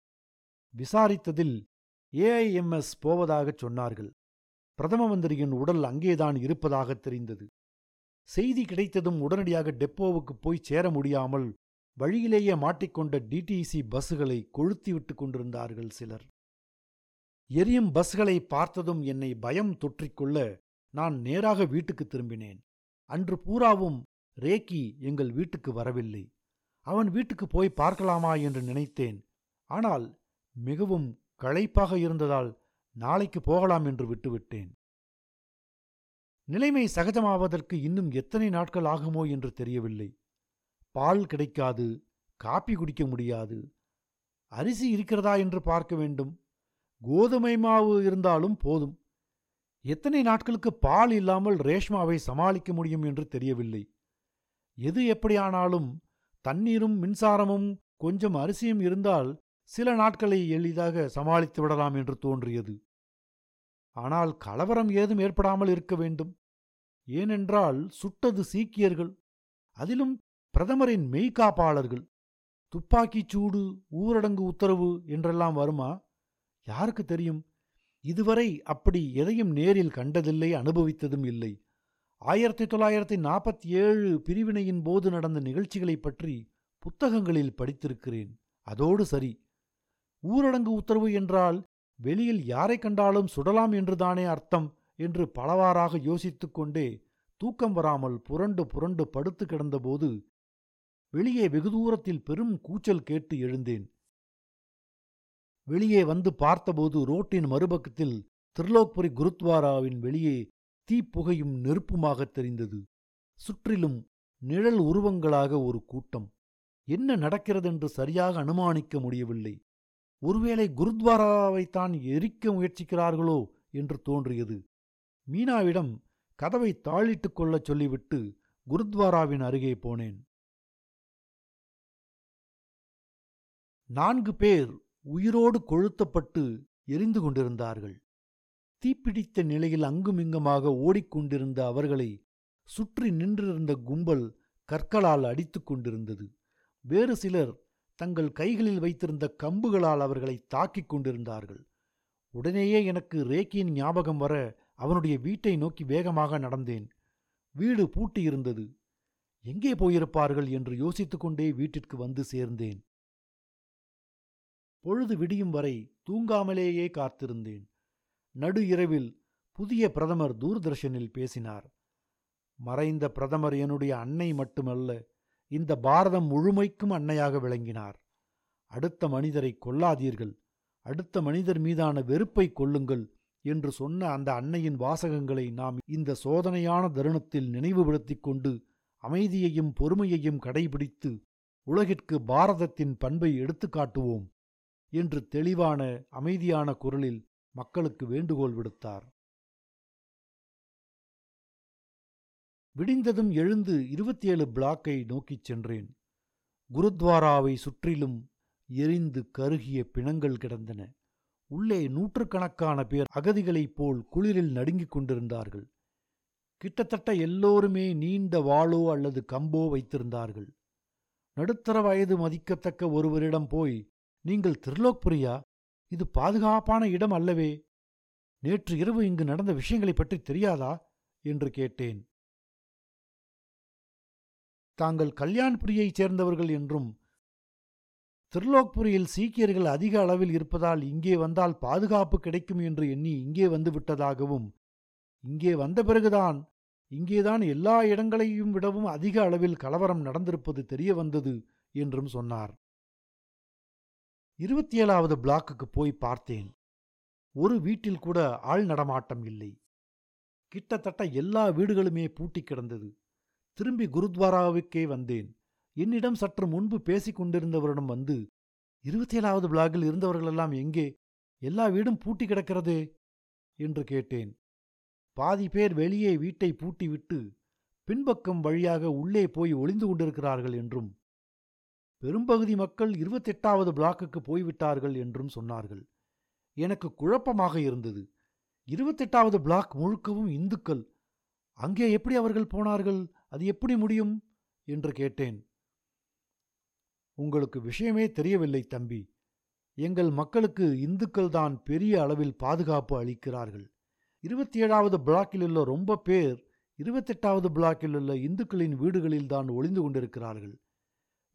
விசாரித்ததில் ஏஐஎம்எஸ் போவதாகச் சொன்னார்கள். பிரதம மந்திரியின் உடல் அங்கேதான் இருப்பதாக தெரிந்தது. செய்தி கிடைத்ததும் உடனடியாக டெப்போவுக்கு போய் சேர முடியாமல் வழியிலேயே மாட்டிக்கொண்ட டிடிசி பஸ்களை கொளுத்திவிட்டு கொண்டிருந்தார்கள் சிலர். எரியும் பஸ்களை பார்த்ததும் என்னை பயம் தொற்றிக்கொள்ள நான் நேராக வீட்டுக்கு திரும்பினேன். அன்று பூராவும் ரேக்கி எங்கள் வீட்டுக்கு வரவில்லை. அவன் வீட்டுக்கு போய் பார்க்கலாமா என்று நினைத்தேன். ஆனால் மிகவும் களைப்பாக இருந்ததால் நாளைக்கு போகலாம் என்று விட்டுவிட்டேன். நிலைமை சகஜமாவதற்கு இன்னும் எத்தனை நாட்கள் ஆகுமோ என்று தெரியவில்லை. பால் கிடைக்காது காப்பி குடிக்க முடியாது. அரிசி இருக்கிறதா என்று பார்க்க வேண்டும். கோதுமை மாவு இருந்தாலும் போதும். எத்தனை நாட்களுக்கு பால் இல்லாமல் ரேஷ்மாவை சமாளிக்க முடியும் என்று தெரியவில்லை. எது எப்படியானாலும் தண்ணீரும் மின்சாரமும் கொஞ்சம் அரிசியும் இருந்தால் சில நாட்களை எளிதாக சமாளித்து விடலாம் என்று தோன்றியது. ஆனால் கலவரம் ஏதும் ஏற்படாமல் இருக்க வேண்டும். ஏனென்றால் சுட்டது சீக்கியர்கள். அதிலும் பிரதமரின் மெய்காப்பாளர்கள் துப்பாக்கிச் சூடு ஊரடங்கு உத்தரவு என்றெல்லாம் வருமா? யாருக்கு தெரியும்? இதுவரை அப்படி எதையும் நேரில் கண்டதில்லை அனுபவித்ததும் இல்லை. ஆயிரத்தி தொள்ளாயிரத்தி நாற்பத்தி ஏழு பிரிவினையின் போது நடந்த நிகழ்ச்சிகளைப் பற்றி புத்தகங்களில் படித்திருக்கிறேன். அதோடு சரி. ஊரடங்கு உத்தரவு என்றால் வெளியில் யாரை கண்டாலும் சுடலாம் என்றுதானே அர்த்தம் என்று பலவாறாக யோசித்துக்கொண்டே தூக்கம் வராமல் புரண்டு புரண்டு படுத்து கிடந்தபோது வெளியே வெகு தூரத்தில் பெரும் கூச்சல் கேட்டு எழுந்தேன். வெளியே வந்து பார்த்தபோது ரோட்டின் மறுபக்கத்தில் திருலோக்புரி குருத்வாராவின் வெளியே தீப்புகையும் நெருப்புமாக தெரிந்தது. சுற்றிலும் நிழல் உருவங்களாக ஒரு கூட்டம். என்ன நடக்கிறதென்று சரியாக அனுமானிக்க முடியவில்லை. ஒருவேளை குருத்வாராவைத்தான் எரிக்க முயற்சிக்கிறார்களோ என்று தோன்றியது. மீனாவிடம் கதவை தாளிட்டுக் கொள்ளச் சொல்லிவிட்டு குருத்வாராவின் அருகே போனேன். நான்கு பேர் உயிரோடு கொழுத்தப்பட்டு எரிந்து கொண்டிருந்தார்கள். தீப்பிடித்த நிலையில் அங்குமிங்குமாக ஓடிக்கொண்டிருந்த அவர்களை சுற்றி நின்றிருந்த கும்பல் கற்களால் அடித்து கொண்டிருந்தது. வேறு சிலர் தங்கள் கைகளில் வைத்திருந்த கம்புகளால் அவர்களை தாக்கிக் கொண்டிருந்தார்கள். உடனேயே எனக்கு ரேக்கியின் ஞாபகம் வர அவனுடைய வீட்டை நோக்கி வேகமாக நடந்தேன். வீடு பூட்டியிருந்தது. எங்கே போயிருப்பார்கள் என்று யோசித்துக்கொண்டே வீட்டிற்கு வந்து சேர்ந்தேன். பொழுது விடியும் வரை தூங்காமலேயே காத்திருந்தேன். நடு இரவில் புதிய பிரதமர் தூர்தர்ஷனில் பேசினார். மறைந்த பிரதமர் என்னுடைய அன்னை மட்டுமல்ல இந்த பாரதம் முழுமைக்கும் அன்னையாக விளங்கினார். அடுத்த மனிதரை கொல்லாதீர்கள் அடுத்த மனிதர் மீதான வெறுப்பை கொள்ளுங்கள் என்று சொன்ன அந்த அன்னையின் வாசகங்களை நாம் இந்த சோதனையான தருணத்தில் நினைவுபடுத்திக் கொண்டு அமைதியையும் பொறுமையையும் கடைபிடித்து உலகிற்கு பாரதத்தின் பண்பை எடுத்துக்காட்டுவோம் என்று தெளிவான அமைதியான குரலில் மக்களுக்கு வேண்டுகோள் விடுத்தார். விடிந்ததும் எழுந்து இருபத்தி ஏழு பிளாக்கை நோக்கிச் சென்றேன். குருத்வாராவை சுற்றிலும் எரிந்து கருகிய பிணங்கள் கிடந்தன. உள்ளே நூற்றுக்கணக்கான பேர் அகதிகளைப் போல் குளிரில் நடுங்கிக் கொண்டிருந்தார்கள். கிட்டத்தட்ட எல்லோருமே நீண்ட வாளோ அல்லது கம்போ வைத்திருந்தார்கள். நடுத்தர வயது மதிக்கத்தக்க ஒருவரிடம் போய் நீங்கள் திருலோக்புரியா? இது பாதுகாப்பான இடம் அல்லவே. நேற்று இரவு இங்கு நடந்த விஷயங்களைப் பற்றி தெரியாதா? என்று கேட்டேன். தாங்கள் கல்யாண்புரியைச் சேர்ந்தவர்கள் என்றும் திருலோக்புரியில் சீக்கியர்கள் அதிக அளவில் இருப்பதால் இங்கே வந்தால் பாதுகாப்பு கிடைக்கும் என்று எண்ணி இங்கே வந்து விட்டதாகவும் இங்கே வந்த பிறகுதான் இங்கேதான் எல்லா இடங்களையும் விடவும் அதிக அளவில் கலவரம் நடந்திருப்பது தெரிய வந்தது என்றும் சொன்னார். இருபத்தி ஏழாவது பிளாக்குக்கு போய் பார்த்தேன். ஒரு வீட்டில் கூட ஆள் நடமாட்டம் இல்லை. கிட்டத்தட்ட எல்லா வீடுகளுமே பூட்டி கிடந்தது. திரும்பி குருத்வாராவுக்கே வந்தேன். என்னிடம் சற்று முன்பு பேசிக் கொண்டிருந்தவரிடம் வந்து இருபத்தி ஏழாவது பிளாகில் இருந்தவர்களெல்லாம் எங்கே? எல்லா வீடும் பூட்டி கிடக்கிறதே? என்று கேட்டேன். பாதி பேர் வெளியே வீட்டை பூட்டிவிட்டு பின்பக்கம் வழியாக உள்ளே போய் ஒளிந்து கொண்டிருக்கிறார்கள் என்றும் பெரும்பகுதி மக்கள் இருபத்தெட்டாவது பிளாக்குக்கு போய்விட்டார்கள் என்றும் சொன்னார்கள். எனக்கு குழப்பமாக இருந்தது. இருபத்தெட்டாவது பிளாக் முழுக்கவும் இந்துக்கள். அங்கே எப்படி அவர்கள் போனார்கள்? அது எப்படி முடியும்? என்று கேட்டேன். உங்களுக்கு விஷயமே தெரியவில்லை தம்பி. எங்கள் மக்களுக்கு இந்துக்கள் தான் பெரிய அளவில் பாதுகாப்பு அளிக்கிறார்கள். இருபத்தி ஏழாவது பிளாக்கில் உள்ள ரொம்ப பேர் இருபத்தெட்டாவது பிளாக்கில் உள்ள இந்துக்களின் வீடுகளில் தான் ஒளிந்து கொண்டிருக்கிறார்கள்.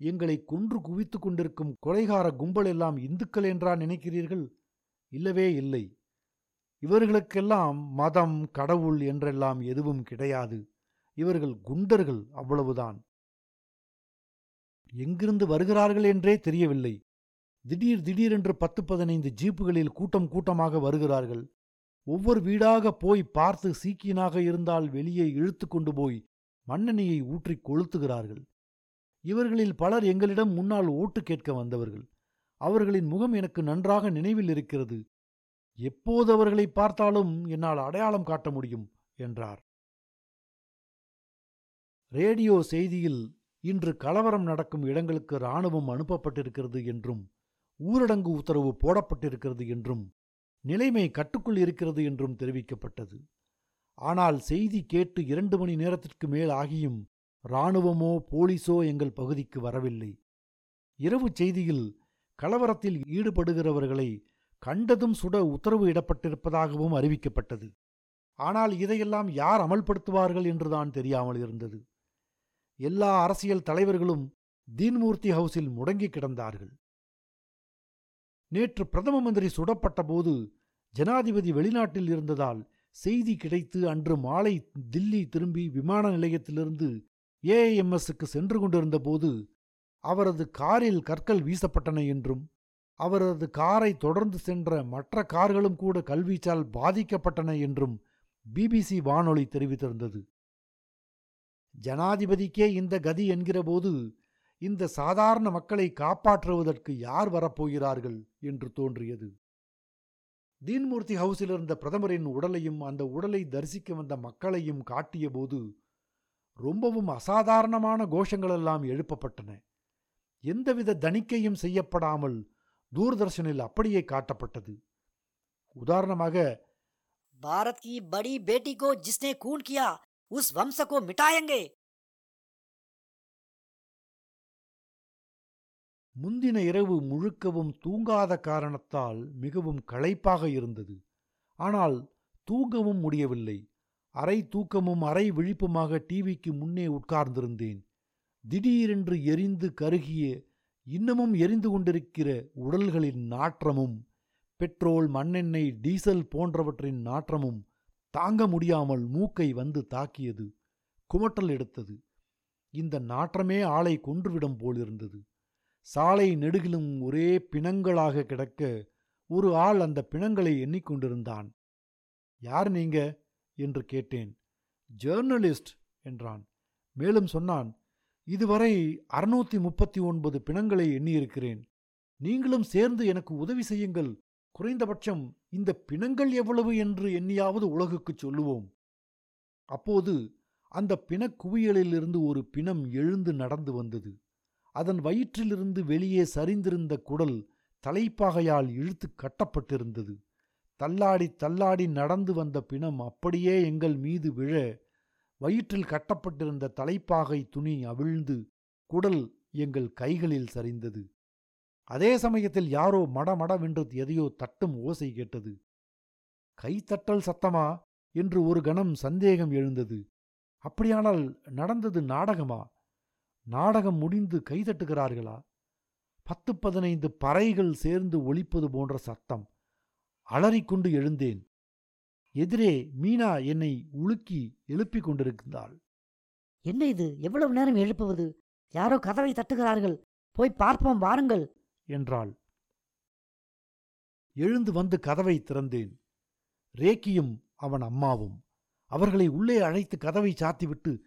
எங்களை கொன்று குவித்து கொண்டிருக்கும் கொலைகார கும்பல் எல்லாம் இந்துக்கள் என்றா நினைக்கிறீர்கள்? இல்லவே இல்லை. இவர்களுக்கெல்லாம் மதம் கடவுள் என்றெல்லாம் எதுவும் கிடையாது. இவர்கள் குண்டர்கள் அவ்வளவுதான். எங்கிருந்து வருகிறார்கள் என்றே தெரியவில்லை. திடீர் திடீரென்று பத்து பதினைந்து ஜீப்புகளில் கூட்டம் கூட்டமாக வருகிறார்கள். ஒவ்வொரு வீடாக போய் பார்த்து சீக்கியனாக இருந்தால் வெளியே இழுத்து கொண்டு போய் மண்ணெண்ணெயை ஊற்றி கொளுத்துகிறார்கள். இவர்களில் பலர் எங்களிடம் முன்னால் ஓட்டு கேட்க வந்தவர்கள். அவர்களின் முகம் எனக்கு நன்றாக நினைவில் இருக்கிறது. எப்போது அவர்களை பார்த்தாலும் என்னால் அடையாளம் காட்ட முடியும் என்றார். ரேடியோ செய்தியில் இன்று கலவரம் நடக்கும் இடங்களுக்கு இராணுவம் அனுப்பப்பட்டிருக்கிறது என்றும் ஊரடங்கு உத்தரவு போடப்பட்டிருக்கிறது என்றும் நிலைமை கட்டுக்குள் இருக்கிறது என்றும் தெரிவிக்கப்பட்டது. ஆனால் செய்தி கேட்டு இரண்டு மணி நேரத்திற்கு மேல் ஆகியும் இராணுவமோ போலீஸோ எங்கள் பகுதிக்கு வரவில்லை. இரவு செய்தியில் கலவரத்தில் ஈடுபடுகிறவர்களை கண்டதும் சுட உத்தரவு இடப்பட்டிருப்பதாகவும் அறிவிக்கப்பட்டது. ஆனால் இதையெல்லாம் யார் அமல்படுத்துவார்கள் என்றுதான் தெரியாமல் இருந்தது. எல்லா அரசியல் தலைவர்களும் தீன்மூர்த்தி ஹவுஸில் முடங்கி கிடந்தார்கள். நேற்று பிரதம மந்திரி சுடப்பட்டபோது ஜனாதிபதி வெளிநாட்டில் இருந்ததால் செய்தி கிடைத்து அன்று மாலை தில்லி திரும்பி விமான நிலையத்திலிருந்து ஏஐஎம்எஸ்க்கு சென்று கொண்டிருந்த போது அவரது காரில் கற்கள் வீசப்பட்டன என்றும் அவரது காரை தொடர்ந்து சென்ற மற்ற கார்களும் கூட கல்வீச்சால் பாதிக்கப்பட்டன என்றும் பிபிசி வானொலி தெரிவித்திருந்தது. ஜனாதிபதிக்கே இந்த கதி என்கிறபோது இந்த சாதாரண மக்களை காப்பாற்றுவதற்கு யார் வரப்போகிறார்கள் என்று தோன்றியது. தீன்மூர்த்தி ஹவுஸில் இருந்த பிரதமரின் உடலையும் அந்த உடலை தரிசிக்க வந்த மக்களையும் காட்டியபோது ரொம்பவும் அசாதாரணமான கோஷங்களெல்லாம் எழுப்பப்பட்டன. எந்தவித தணிக்கையும் செய்யப்படாமல் தூர்தர்ஷனில் அப்படியே காட்டப்பட்டது. உதாரணமாக பாரத் கி படி பேட்டி கோ ஜிஸ்னே கூன் கியா உஸ் வம்ச கோ மிட்டாயங்கே? முந்தின இரவு முழுக்கவும் தூங்காத காரணத்தால் மிகவும் களைப்பாக இருந்தது. ஆனால் தூங்கவும் முடியவில்லை. அரை தூக்கமும் அரை விழிப்புமாக டிவிக்கு முன்னே உட்கார்ந்திருந்தேன். திடீரென்று எரிந்து கருகிய இன்னமும் எரிந்து கொண்டிருக்கிற உடல்களின் நாற்றமும் பெட்ரோல் மண்ணெண்ணெய் டீசல் போன்றவற்றின் நாற்றமும் தாங்க முடியாமல் மூக்கை வந்து தாக்கியது குமட்டல் எடுத்தது. இந்த நாற்றமே ஆளை கொன்றுவிடும் போலிருந்தது. சாலை நெடுகிலும் ஒரே பிணங்களாக கிடக்க ஒரு ஆள் அந்த பிணங்களை எண்ணிக்கொண்டிருந்தான். யார் நீங்க? என்று கேட்டேன். ஜேர்னலிஸ்ட் என்றான். மேலும் சொன்னான் இதுவரை அறுநூத்தி முப்பத்தி ஒன்பது பிணங்களை எண்ணியிருக்கிறேன். நீங்களும் சேர்ந்து எனக்கு உதவி செய்யுங்கள். குறைந்தபட்சம் இந்த பிணங்கள் எவ்வளவு என்று எண்ணியாவது உலகுக்குச் சொல்லுவோம். அப்போது அந்த பிணக்குவியலிலிருந்து ஒரு பிணம் எழுந்து நடந்து வந்தது. அதன் வயிற்றிலிருந்து வெளியே சரிந்திருந்த குடல் தலைப்பாகையால் இழுத்து கட்டப்பட்டிருந்தது. தள்ளாடி தள்ளாடி நடந்து வந்த பிணம் அப்படியே எங்கள் மீது விழ வயிற்றில் கட்டப்பட்டிருந்த தலைப்பாகை துணி அவிழ்ந்து குடல் எங்கள் கைகளில் சரிந்தது. அதே சமயத்தில் யாரோ மடமடவென்று எதையோ தட்டும் ஓசை கேட்டது. கைத்தட்டல் சத்தமா? என்று ஒரு கணம் சந்தேகம் எழுந்தது. அப்படியானால் நடந்தது நாடகமா? நாடகம் முடிந்து கைதட்டுகிறார்களா பத்து பதினைந்து பறைகள் சேர்ந்து ஒழிப்பது போன்ற சத்தம். அலறிக்கொண்டு எழுந்தேன். எதிரே மீனா என்னை உலுக்கி எழுப்பிக் கொண்டிருந்தாள். என்ன இது? எவ்வளவு நேரம் எழுப்புவது? யாரோ கதவை தட்டுகிறார்கள். போய் பார்ப்போம் வாருங்கள். என்றாள். எழுந்து வந்து கதவை திறந்தேன். ரேக்கியும் அவன் அம்மாவும் அவர்களை உள்ளே அழைத்து கதவை சாத்திவிட்டு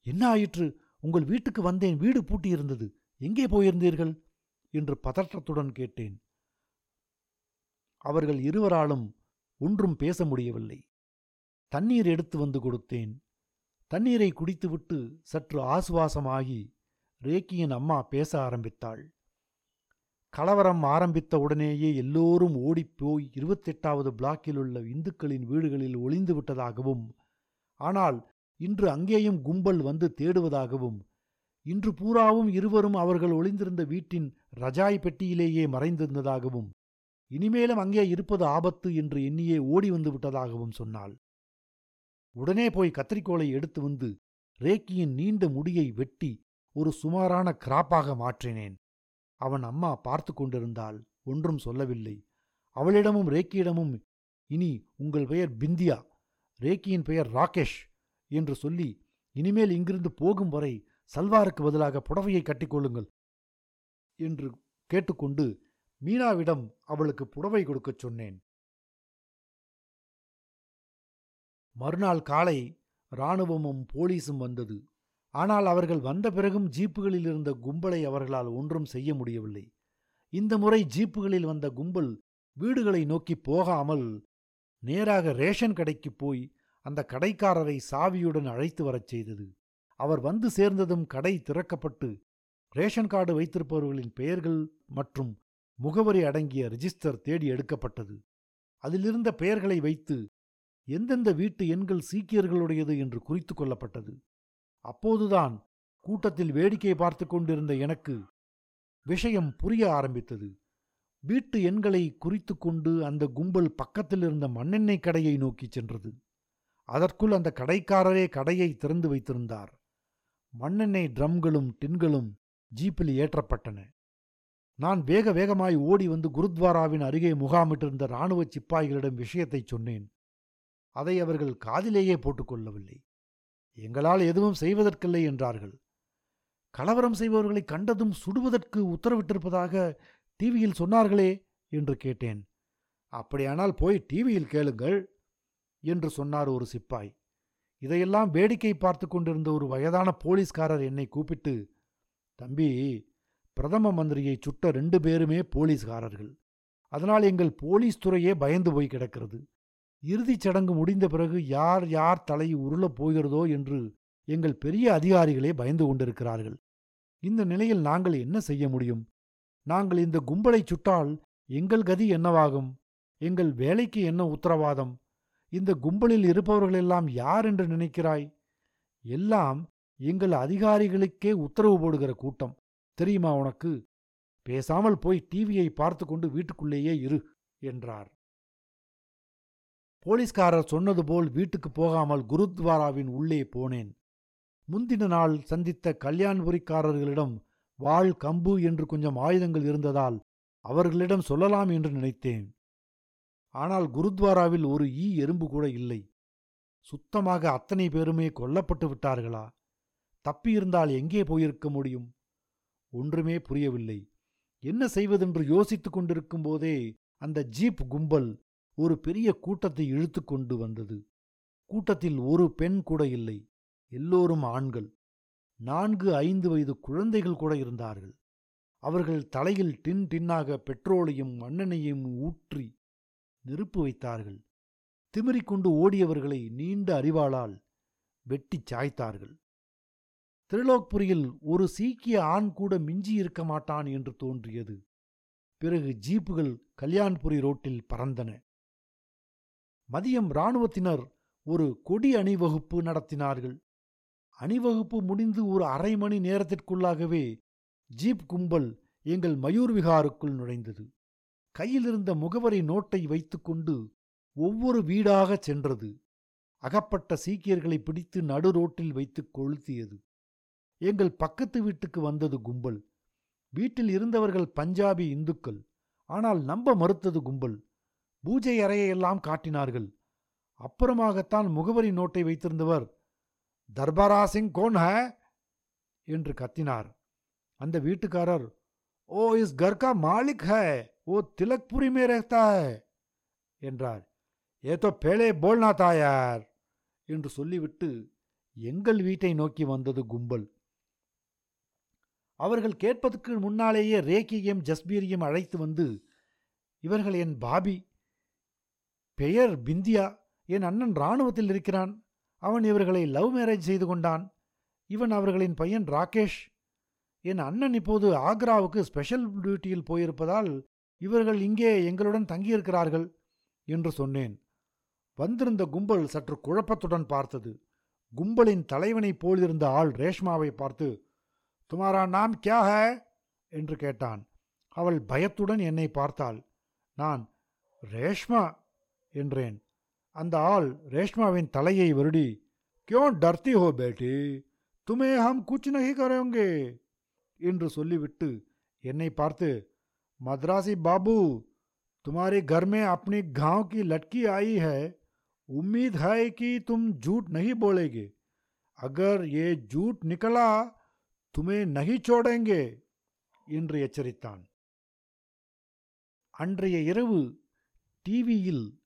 என்ன ஆயிற்று? உங்கள் வீட்டுக்கு வந்தேன். வீடு பூட்டியிருந்தது. எங்கே போயிருந்தீர்கள்? என்று பதற்றத்துடன் கேட்டேன். அவர்கள் இருவராலும் ஒன்றும் பேச முடியவில்லை. தண்ணீர் எடுத்து வந்து கொடுத்தேன். தண்ணீரை குடித்துவிட்டு சற்று ஆசுவாசமாகி ரேக்கியின் அம்மா பேச ஆரம்பித்தாள். கலவரம் ஆரம்பித்த உடனேயே எல்லோரும் ஓடிப்போய் இருபத்தெட்டாவது பிளாக்கில் உள்ள இந்துக்களின் வீடுகளில் ஒளிந்து விட்டதாகவும் ஆனால் இன்று அங்கேயும் கும்பல் வந்து தேடுவதாகவும் இன்று பூராவும் இருவரும் அவர்கள் ஒளிந்திருந்த வீட்டின் ரஜாய் பெட்டியிலேயே மறைந்திருந்ததாகவும் இனிமேலும் அங்கே இருப்பது ஆபத்து என்று எண்ணியே ஓடி வந்து விட்டதாகவும் சொன்னாள். உடனே போய் கத்திரிக்கோலை எடுத்து வந்து ரேக்கியின் நீண்ட முடியை வெட்டி ஒரு சுமாரான கிராப்பாக மாற்றினேன். அவன் அம்மா பார்த்து கொண்டிருந்தாள். ஒன்றும் சொல்லவில்லை. அவளிடமும் ரேக்கியிடமும் இனி உங்கள் பெயர் பிந்தியா ரேக்கியின் பெயர் ராகேஷ் என்று சொல்லி இனிமேல் இங்கிருந்து போகும் வரை சல்வாருக்கு பதிலாக புடவையை கட்டிக்கொள்ளுங்கள் என்று கேட்டுக்கொண்டு மீனாவிடம் அவளுக்கு புடவை கொடுக்கச் சொன்னேன். மறுநாள் காலை இராணுவமும் போலீஸும் வந்தது. ஆனால் அவர்கள் வந்த பிறகும் ஜீப்புகளில் இருந்த கும்பலை அவர்களால் ஒன்றும் செய்ய முடியவில்லை. இந்த முறை ஜீப்புகளில் வந்த கும்பல் வீடுகளை நோக்கி போகாமல் நேராக ரேஷன் கடைக்கு போய் அந்த கடைக்காரரை சாவியுடன் அழைத்து வரச் செய்தது. அவர் வந்து சேர்ந்ததும் கடை திறக்கப்பட்டு ரேஷன் கார்டு வைத்திருப்பவர்களின் பெயர்கள் மற்றும் முகவரி அடங்கிய ரிஜிஸ்டர் தேடி எடுக்கப்பட்டது. அதிலிருந்த பெயர்களை வைத்து எந்தெந்த வீட்டு எண்கள் சீக்கியர்களுடையது என்று குறித்து கொள்ளப்பட்டது. அப்போதுதான் கூட்டத்தில் வேடிக்கை பார்த்து கொண்டிருந்த எனக்கு விஷயம் புரிய ஆரம்பித்தது. வீட்டு எண்களை குறித்து கொண்டு அந்த கும்பல் பக்கத்தில் இருந்த மண்ணெண்ணெய் கடையை நோக்கிச் சென்றது. அதற்குள் அந்த கடைக்காரரே கடையை திறந்து வைத்திருந்தார். மண்ணெண்ணெய் ட்ரம்களும் டின்களும் ஜீப்பில் ஏற்றப்பட்டன. நான் வேக வேகமாய் ஓடி வந்து குருத்வாராவின் அருகே முகாமிட்டிருந்த இராணுவ சிப்பாய்களிடம் விஷயத்தை சொன்னேன். அதை அவர்கள் காதிலேயே போட்டுக்கொள்ளவில்லை. எங்களால் எதுவும் செய்வதற்கில்லை என்றார்கள். கலவரம் செய்பவர்களை கண்டதும் சுடுவதற்கு உத்தரவிட்டிருப்பதாக டிவியில் சொன்னார்களே என்று கேட்டேன். அப்படியானால் போய் டிவியில் கேளுங்கள் என்று சொன்னார் ஒரு சிப்பாய். இதையெல்லாம் வேடிக்கை பார்த்து கொண்டிருந்த ஒரு வயதான போலீஸ்காரர் என்னை கூப்பிட்டு தம்பி பிரதம மந்திரியை சுட்ட ரெண்டு பேருமே போலீஸ்காரர்கள். அதனால் எங்கள் போலீஸ் துறையே பயந்து போய் கிடக்கிறது. இறுதிச் சடங்கு முடிந்த பிறகு யார் யார் தலை உருளப் போகிறதோ என்று எங்கள் பெரிய அதிகாரிகளே பயந்து கொண்டிருக்கிறார்கள். இந்த நிலையில் நாங்கள் என்ன செய்ய முடியும்? நாங்கள் இந்த கும்பலைச் சுட்டால் எங்கள் கதி என்னவாகும்? எங்கள் வேலைக்கு என்ன உத்தரவாதம்? இந்த கும்பலில் இருப்பவர்களெல்லாம் யார் என்று நினைக்கிறாய்? எல்லாம் எங்கள் அதிகாரிகளுக்கே உத்தரவு போடுகிற கூட்டம். தெரியுமா உனக்கு? பேசாமல் போய் டிவியை பார்த்து கொண்டு வீட்டுக்குள்ளேயே இரு என்றார். போலீஸ்காரர் சொன்னது போல் வீட்டுக்கு போகாமல் குருத்வாராவின் உள்ளே போனேன். முந்தின நாள் சந்தித்த கல்யாண்புரிக்காரர்களிடம் வாள் கம்பு என்று கொஞ்சம் ஆயுதங்கள் இருந்ததால் அவர்களிடம் சொல்லலாம் என்று நினைத்தேன். ஆனால் குருத்வாராவில் ஒரு ஈ எறும்பு கூட இல்லை. சுத்தமாக அத்தனை பேருமே கொல்லப்பட்டு விட்டார்களா? தப்பியிருந்தால் எங்கே போயிருக்க முடியும்? ஒன்றுமே புரியவில்லை. என்ன செய்வதென்று யோசித்து கொண்டிருக்கும் போதே அந்த ஜீப் கும்பல் ஒரு பெரிய கூட்டத்தை இழுத்து கொண்டு வந்தது. கூட்டத்தில் ஒரு பெண் கூட இல்லை. எல்லோரும் ஆண்கள். நான்கு ஐந்து வயது குழந்தைகள் கூட இருந்தார்கள். அவர்கள் தலையில் டின் டின்னாக பெட்ரோலையும் மண்ணெண்ணையும் ஊற்றி நெருப்பு வைத்தார்கள். திமிரிக்கொண்டு ஓடியவர்களை நீண்ட அறிவாளால் வெட்டிச் சாய்த்தார்கள். திருலோக்புரியில் ஒரு சீக்கிய ஆண் கூட மிஞ்சி இருக்க மாட்டான் என்று தோன்றியது. பிறகு ஜீப்புகள் கல்யாண்புரி ரோட்டில் பறந்தன. மதியம் இராணுவத்தினர் ஒரு கொடி அணிவகுப்பு நடத்தினார்கள். அணிவகுப்பு முடிந்து ஒரு அரை மணி நேரத்திற்குள்ளாகவே ஜீப் கும்பல் எங்கள் மயூர் விகாருக்குள் நுழைந்தது. கையிலிருந்த முகவரி நோட்டை வைத்துக்கொண்டு ஒவ்வொரு வீடாகச் சென்றது. அகப்பட்ட சீக்கியர்களை பிடித்து நடு ரோட்டில் வைத்து கொளுத்தியது. எங்கள் பக்கத்து வீட்டுக்கு வந்தது கும்பல். வீட்டில் இருந்தவர்கள் பஞ்சாபி இந்துக்கள். ஆனால் நம்ப மறுத்தது கும்பல். பூஜை அறையையெல்லாம் காட்டினார்கள். அப்புறமாகத்தான் முகவரி நோட்டை வைத்திருந்தவர் தர்பாரா சிங் கோன் ஹ? என்று கத்தினார். அந்த வீட்டுக்காரர் ஓ இஸ் கர்கா மாலிக் ஹே? ஓ திலக்புரி மே ரேத்தா ஹே? என்றார். ஏதோ பேலே போல்னா தாயார் என்று சொல்லிவிட்டு எங்கள் வீட்டை நோக்கி வந்தது கும்பல். அவர்கள் கேட்பதற்கு முன்னாலேயே ரேக்கியையும் ஜஸ்பீரியும் அழைத்து வந்து இவர்கள் என் பாபி பெயர் பிந்தியா என் அண்ணன் இராணுவத்தில் இருக்கிறான். அவன் இவர்களை லவ் மேரேஜ் செய்து கொண்டான். இவன் அவர்களின் பையன் ராகேஷ். என் அண்ணன் இப்போது ஆக்ராவுக்கு ஸ்பெஷல் டியூட்டியில் போயிருப்பதால் இவர்கள் இங்கே எங்களுடன் தங்கியிருக்கிறார்கள் என்று சொன்னேன். வந்திருந்த கும்பல் சற்று குழப்பத்துடன் பார்த்தது. கும்பலின் தலைவனைப் போலிருந்த ஆள் ரேஷ்மாவை பார்த்து तुम्हारा नाम क्या है என்று கேட்டான். அவள் பயத்துடன் என்னை பார்த்தாள். நான் ரேஷ்மா என்றேன். அந்த क्यों डरती हो बेटी तुम्हें हम कुछ नहीं करेंगे என்று சொல்லிவிட்டு मद्रासी बाबू तुम्हारे घर में अपने गाँव की लटकी आई है उम्मीद है कि तुम झूठ नहीं बोलेगे अगर ये झूठ निकला துமே நகி என்று எச்சரித்தான். அன்றைய இரவு டிவியில்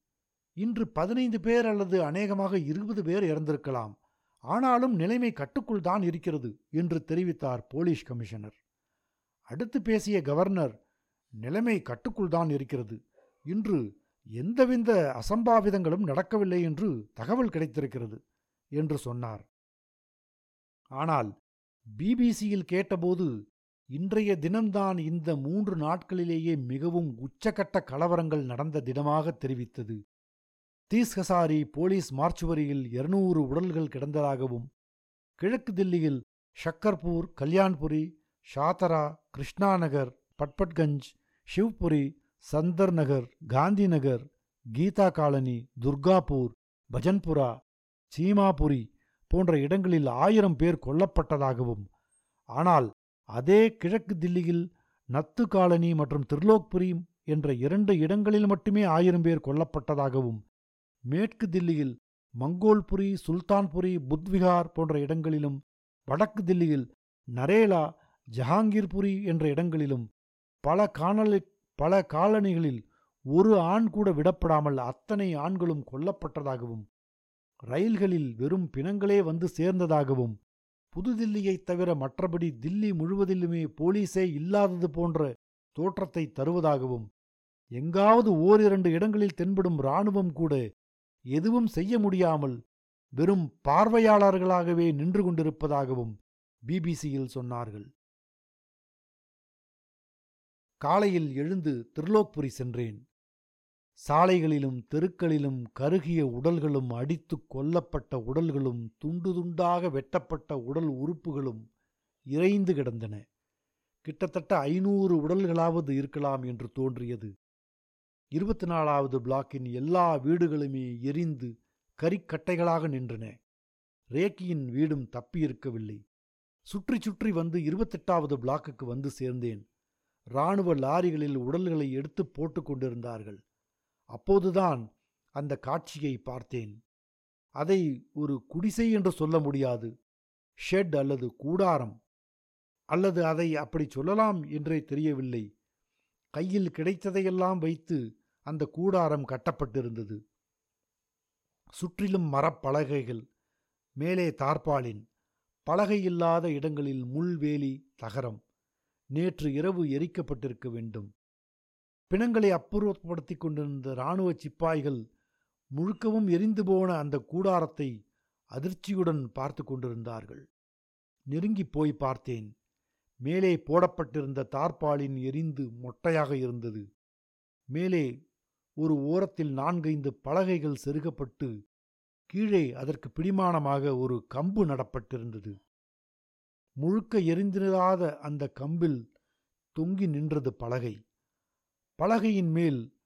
இன்று பதினைந்து பேர் அல்லது அநேகமாக இருபது பேர் இறந்திருக்கலாம். ஆனாலும் நிலைமை கட்டுக்குள் தான் இருக்கிறது என்று தெரிவித்தார் போலீஸ் கமிஷனர். அடுத்து பேசிய கவர்னர் நிலைமை கட்டுக்குள் தான் இருக்கிறது. இன்று எந்தவித அசம்பாவிதங்களும் நடக்கவில்லை என்று தகவல் கிடைத்திருக்கிறது என்று சொன்னார். ஆனால் பிபிசியில் கேட்டபோது இன்றைய தினம்தான் இந்த மூன்று நாட்களிலேயே மிகவும் உச்சகட்ட கலவரங்கள் நடந்த தினமாக தெரிவித்தது. தீஸ்கசாரி போலீஸ் மார்ச்சுவரியில் இருநூறு உடல்கள் கிடந்ததாகவும் கிழக்கு தில்லியில் ஷக்கர்பூர் கல்யாண்புரி ஷாத்தரா கிருஷ்ணாநகர் பட்பட்கஞ்ச் ஷிவ்புரி சந்தர் நகர் கீதா காலனி துர்காபூர் பஜன்புரா சீமாபுரி போன்ற இடங்களில் ஆயிரம் பேர் கொல்லப்பட்டதாகவும் ஆனால் அதே கிழக்கு தில்லியில் நத்து காலனி மற்றும் திருலோக்புரி என்ற இரண்டு இடங்களில் மட்டுமே ஆயிரம் பேர் கொல்லப்பட்டதாகவும் மேற்கு தில்லியில் மங்கோல்புரி சுல்தான்புரி புத்விகார் போன்ற இடங்களிலும் வடக்கு தில்லியில் நரேலா ஜஹாங்கீர்புரி என்ற இடங்களிலும் பல காணலி பல காலனிகளில் ஒரு ஆண் கூட விடப்படாமல் அத்தனை ஆண்களும் கொல்லப்பட்டதாகவும் ரயில்களில் வெறும் பிணங்களே வந்து சேர்ந்ததாகவும் புதுதில்லியைத் தவிர மற்றபடி தில்லி முழுவதிலுமே போலீஸே இல்லாதது போன்ற தோற்றத்தை தருவதாகவும் எங்காவது ஓரிரண்டு இடங்களில் தென்படும் இராணுவம் கூட எதுவும் செய்ய முடியாமல் வெறும் பார்வையாளர்களாகவே நின்று கொண்டிருப்பதாகவும் பிபிசியில் சொன்னார்கள். காலையில் எழுந்து திருலோக்புரி சென்றேன். சாலைகளிலும் தெருக்களிலும் கருகிய உடல்களும் அடித்துக் கொல்லப்பட்ட உடல்களும் துண்டு துண்டாக வெட்டப்பட்ட உடல் உறுப்புகளும் இறைந்து கிடந்தன. கிட்டத்தட்ட ஐநூறு உடல்களாவது இருக்கலாம் என்று தோன்றியது. இருபத்தி நாலாவது பிளாக்கின் எல்லா வீடுகளுமே எரிந்து கரிக்கட்டைகளாக நின்றன. ரேக்கியின் வீடும் தப்பியிருக்கவில்லை. சுற்றி சுற்றி வந்து இருபத்தெட்டாவது பிளாக்குக்கு வந்து சேர்ந்தேன். இராணுவ லாரிகளில் உடல்களை எடுத்து போட்டு கொண்டிருந்தார்கள். அப்போதுதான் அந்த காட்சியை பார்த்தேன். அதை ஒரு குடிசை என்று சொல்ல முடியாது. ஷெட் அல்லது கூடாரம். அல்லது அதை அப்படி சொல்லலாம் என்றே தெரியவில்லை. கையில் கிடைத்ததையெல்லாம் வைத்து அந்த கூடாரம் கட்டப்பட்டிருந்தது. சுற்றிலும் மரப்பலகைகள் மேலே தார்பாலின் பலகை இல்லாத இடங்களில் முள்வேலி தகரம் நேற்று இரவு எரிக்கப்பட்டிருக்க வேண்டும். பிணங்களை அப்புறப்படுத்தி கொண்டிருந்த இராணுவ சிப்பாய்கள் முழுக்கவும் எரிந்து போன அந்த கூடாரத்தை அதிர்ச்சியுடன் பார்த்து கொண்டிருந்தார்கள். நெருங்கி போய் பார்த்தேன். மேலே போடப்பட்டிருந்த தார்பாலின் எரிந்து மொட்டையாக இருந்தது. மேலே ஒரு ஓரத்தில் நான்கைந்து பலகைகள் செருகப்பட்டு கீழே அதற்கு பிடிமானமாக ஒரு கம்பு நடப்பட்டிருந்தது. முழுக்க எரிந்திராத அந்த கம்பில் தொங்கி நின்றது பலகை. பலகையின் மேல்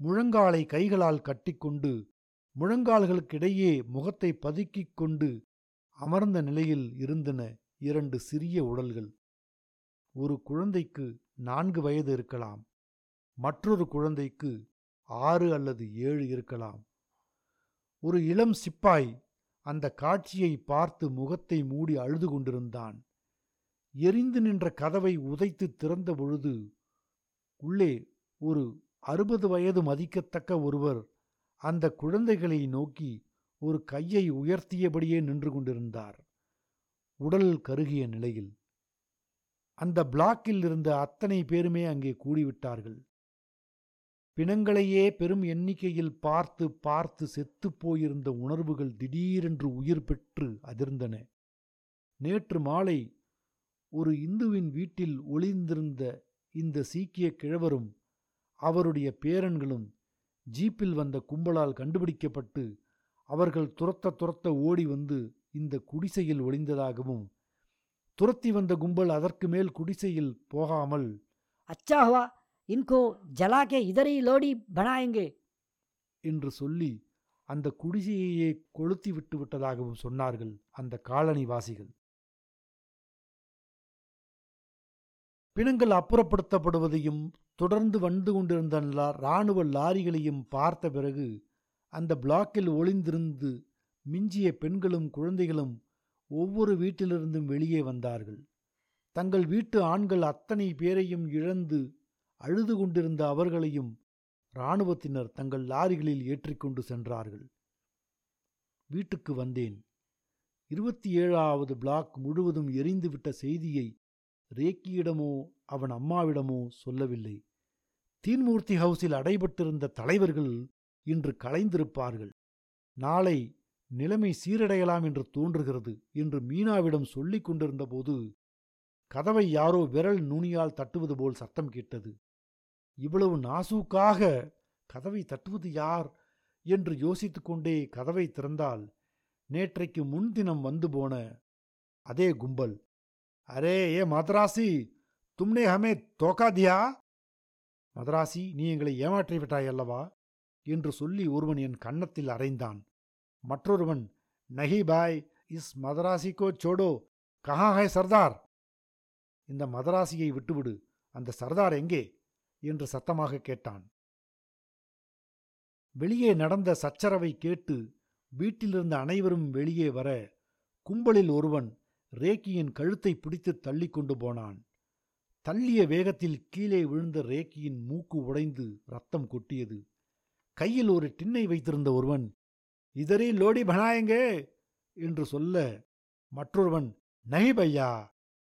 முழங்காலை கைகளால் கட்டிக்கொண்டு முழங்கால்களுக்கிடையே முகத்தை பதுக்கிக் கொண்டு அமர்ந்த நிலையில் இருந்தன இரண்டு சிறிய உடல்கள். ஒரு குழந்தைக்கு நான்கு வயது இருக்கலாம். மற்றொரு குழந்தைக்கு ஆறு அல்லது ஏழு இருக்கலாம். ஒரு இளம் சிப்பாய் அந்த காட்சியை பார்த்து முகத்தை மூடி அழுது கொண்டிருந்தான். எரிந்து நின்ற கதவை உதைத்து திறந்த பொழுது உள்ளே ஒரு அறுபது வயது மதிக்கத்தக்க ஒருவர் அந்த குழந்தைகளை நோக்கி ஒரு கையை உயர்த்தியபடியே நின்று கொண்டிருந்தார். உடல் கருகிய நிலையில். அந்த பிளாக்கில் இருந்த அத்தனை பேருமே அங்கே கூடிவிட்டார்கள். பிணங்களையே பெரும் எண்ணிக்கையில் பார்த்து பார்த்து செத்துப் போயிருந்த உணர்வுகள் திடீரென்று உயிர் பெற்று அதிர்ந்தன. நேற்று மாலை ஒரு இந்துவின் வீட்டில் ஒளிந்திருந்த இந்த சீக்கிய கிழவரும் அவருடைய பேரன்களும் ஜீப்பில் வந்த கும்பலால் கண்டுபிடிக்கப்பட்டு அவர்கள் துரத்த துரத்த ஓடி வந்து இந்த குடிசையில் ஒளிந்ததாகவும் துரத்தி வந்த கும்பல் அதற்கு மேல் குடிசையில் போகாமல் அச்சா இன்கோ ஜலாகே இதரை லோடி பனாயங்கே? என்று சொல்லி அந்த குடிசையையே கொளுத்தி விட்டு விட்டதாகவும் சொன்னார்கள் அந்த காலனிவாசிகள். பிணங்கள் அப்புறப்படுத்தப்படுவதையும் தொடர்ந்து வந்து கொண்டிருந்த இராணுவ லாரிகளையும் பார்த்த பிறகு அந்த பிளாக்கில் ஒளிந்திருந்து மிஞ்சிய பெண்களும் குழந்தைகளும் ஒவ்வொரு வீட்டிலிருந்தும் வெளியே வந்தார்கள். தங்கள் வீட்டு ஆண்கள் அத்தனை பேரையும் இழந்து அழுது கொண்டிருந்த அவர்களையும் இராணுவத்தினர் தங்கள் லாரிகளில் ஏற்றிக்கொண்டு சென்றார்கள். வீட்டுக்கு வந்தேன். இருபத்தி ஏழாவது பிளாக் முழுவதும் எரிந்துவிட்ட செய்தியை ரேக்கியிடமோ அவன் அம்மாவிடமோ சொல்லவில்லை. தீன்மூர்த்தி ஹவுஸில் அடைபட்டிருந்த தலைவர்கள் இன்று கலைந்திருப்பார்கள் நாளை நிலைமை சீரடையலாம் என்று தோன்றுகிறது என்று மீனாவிடம் சொல்லிக் கொண்டிருந்தபோது கதவை யாரோ விரல் நுனியால் தட்டுவது போல் சத்தம் கேட்டது. இவ்வளவு நாசூக்காக கதவை தட்டுவது யார்? என்று யோசித்துக்கொண்டே கதவை திறந்தால் நேற்றைக்கு முன்தினம் வந்து போன அதே கும்பல். அரே ஏ மதராசி தும்னே ஹமே தோக்கா தியா மதராசி நீ எங்களை ஏமாற்றி விட்டாய் அல்லவா? என்று சொல்லி ஒருவன் என் கன்னத்தில் அறைந்தான். மற்றொருவன் நஹி boy is Madrasi go சோடோ Kanha high Sardar. இந்த மதராசியை விட்டுவிடு அந்த சர்தார் எங்கே? என்று சத்தமாக கேட்டான். வெளியே நடந்த சச்சரவை கேட்டு வீட்டிலிருந்த அனைவரும் வெளியே வர கும்பலில் ஒருவன் ரேக்கியின் கழுத்தை பிடித்து தள்ளிக் கொண்டு போனான். தள்ளிய வேகத்தில் கீழே விழுந்த ரேக்கியின் மூக்கு உடைந்து ரத்தம் கொட்டியது கையில் ஒரு டின்னை வைத்திருந்த ஒருவன் இதரே லோடி பனாயங்கே என்று சொல்ல மற்றொருவன் நஹி பையா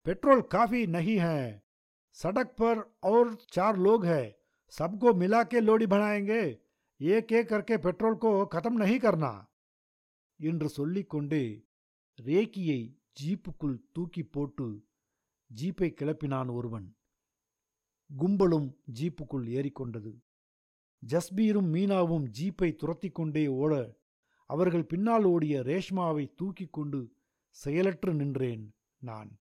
பெட்ரோல் காஃபி நஹி है सड़क पर और चार लोग हैं सबको मिला के लोडी बनाएंगे एक एक करके पेट्रोल को खत्म नहीं करना என்று சொல்லிக்கொண்டே ரேக்கியை ஜீப்புக்குள் தூக்கி போட்டு ஜீப்பை கிளப்பினான் ஒருவன். கும்பலும் ஜீப்புக்குள் ஏறிக்கொண்டது. ஜஸ்பீரும் மீனாவும் ஜீப்பை துரத்தி கொண்டே ஓட அவர்கள் பின்னால் ஓடிய ரேஷ்மாவை தூக்கிக் கொண்டு செயலற்று நின்றேன் நான்.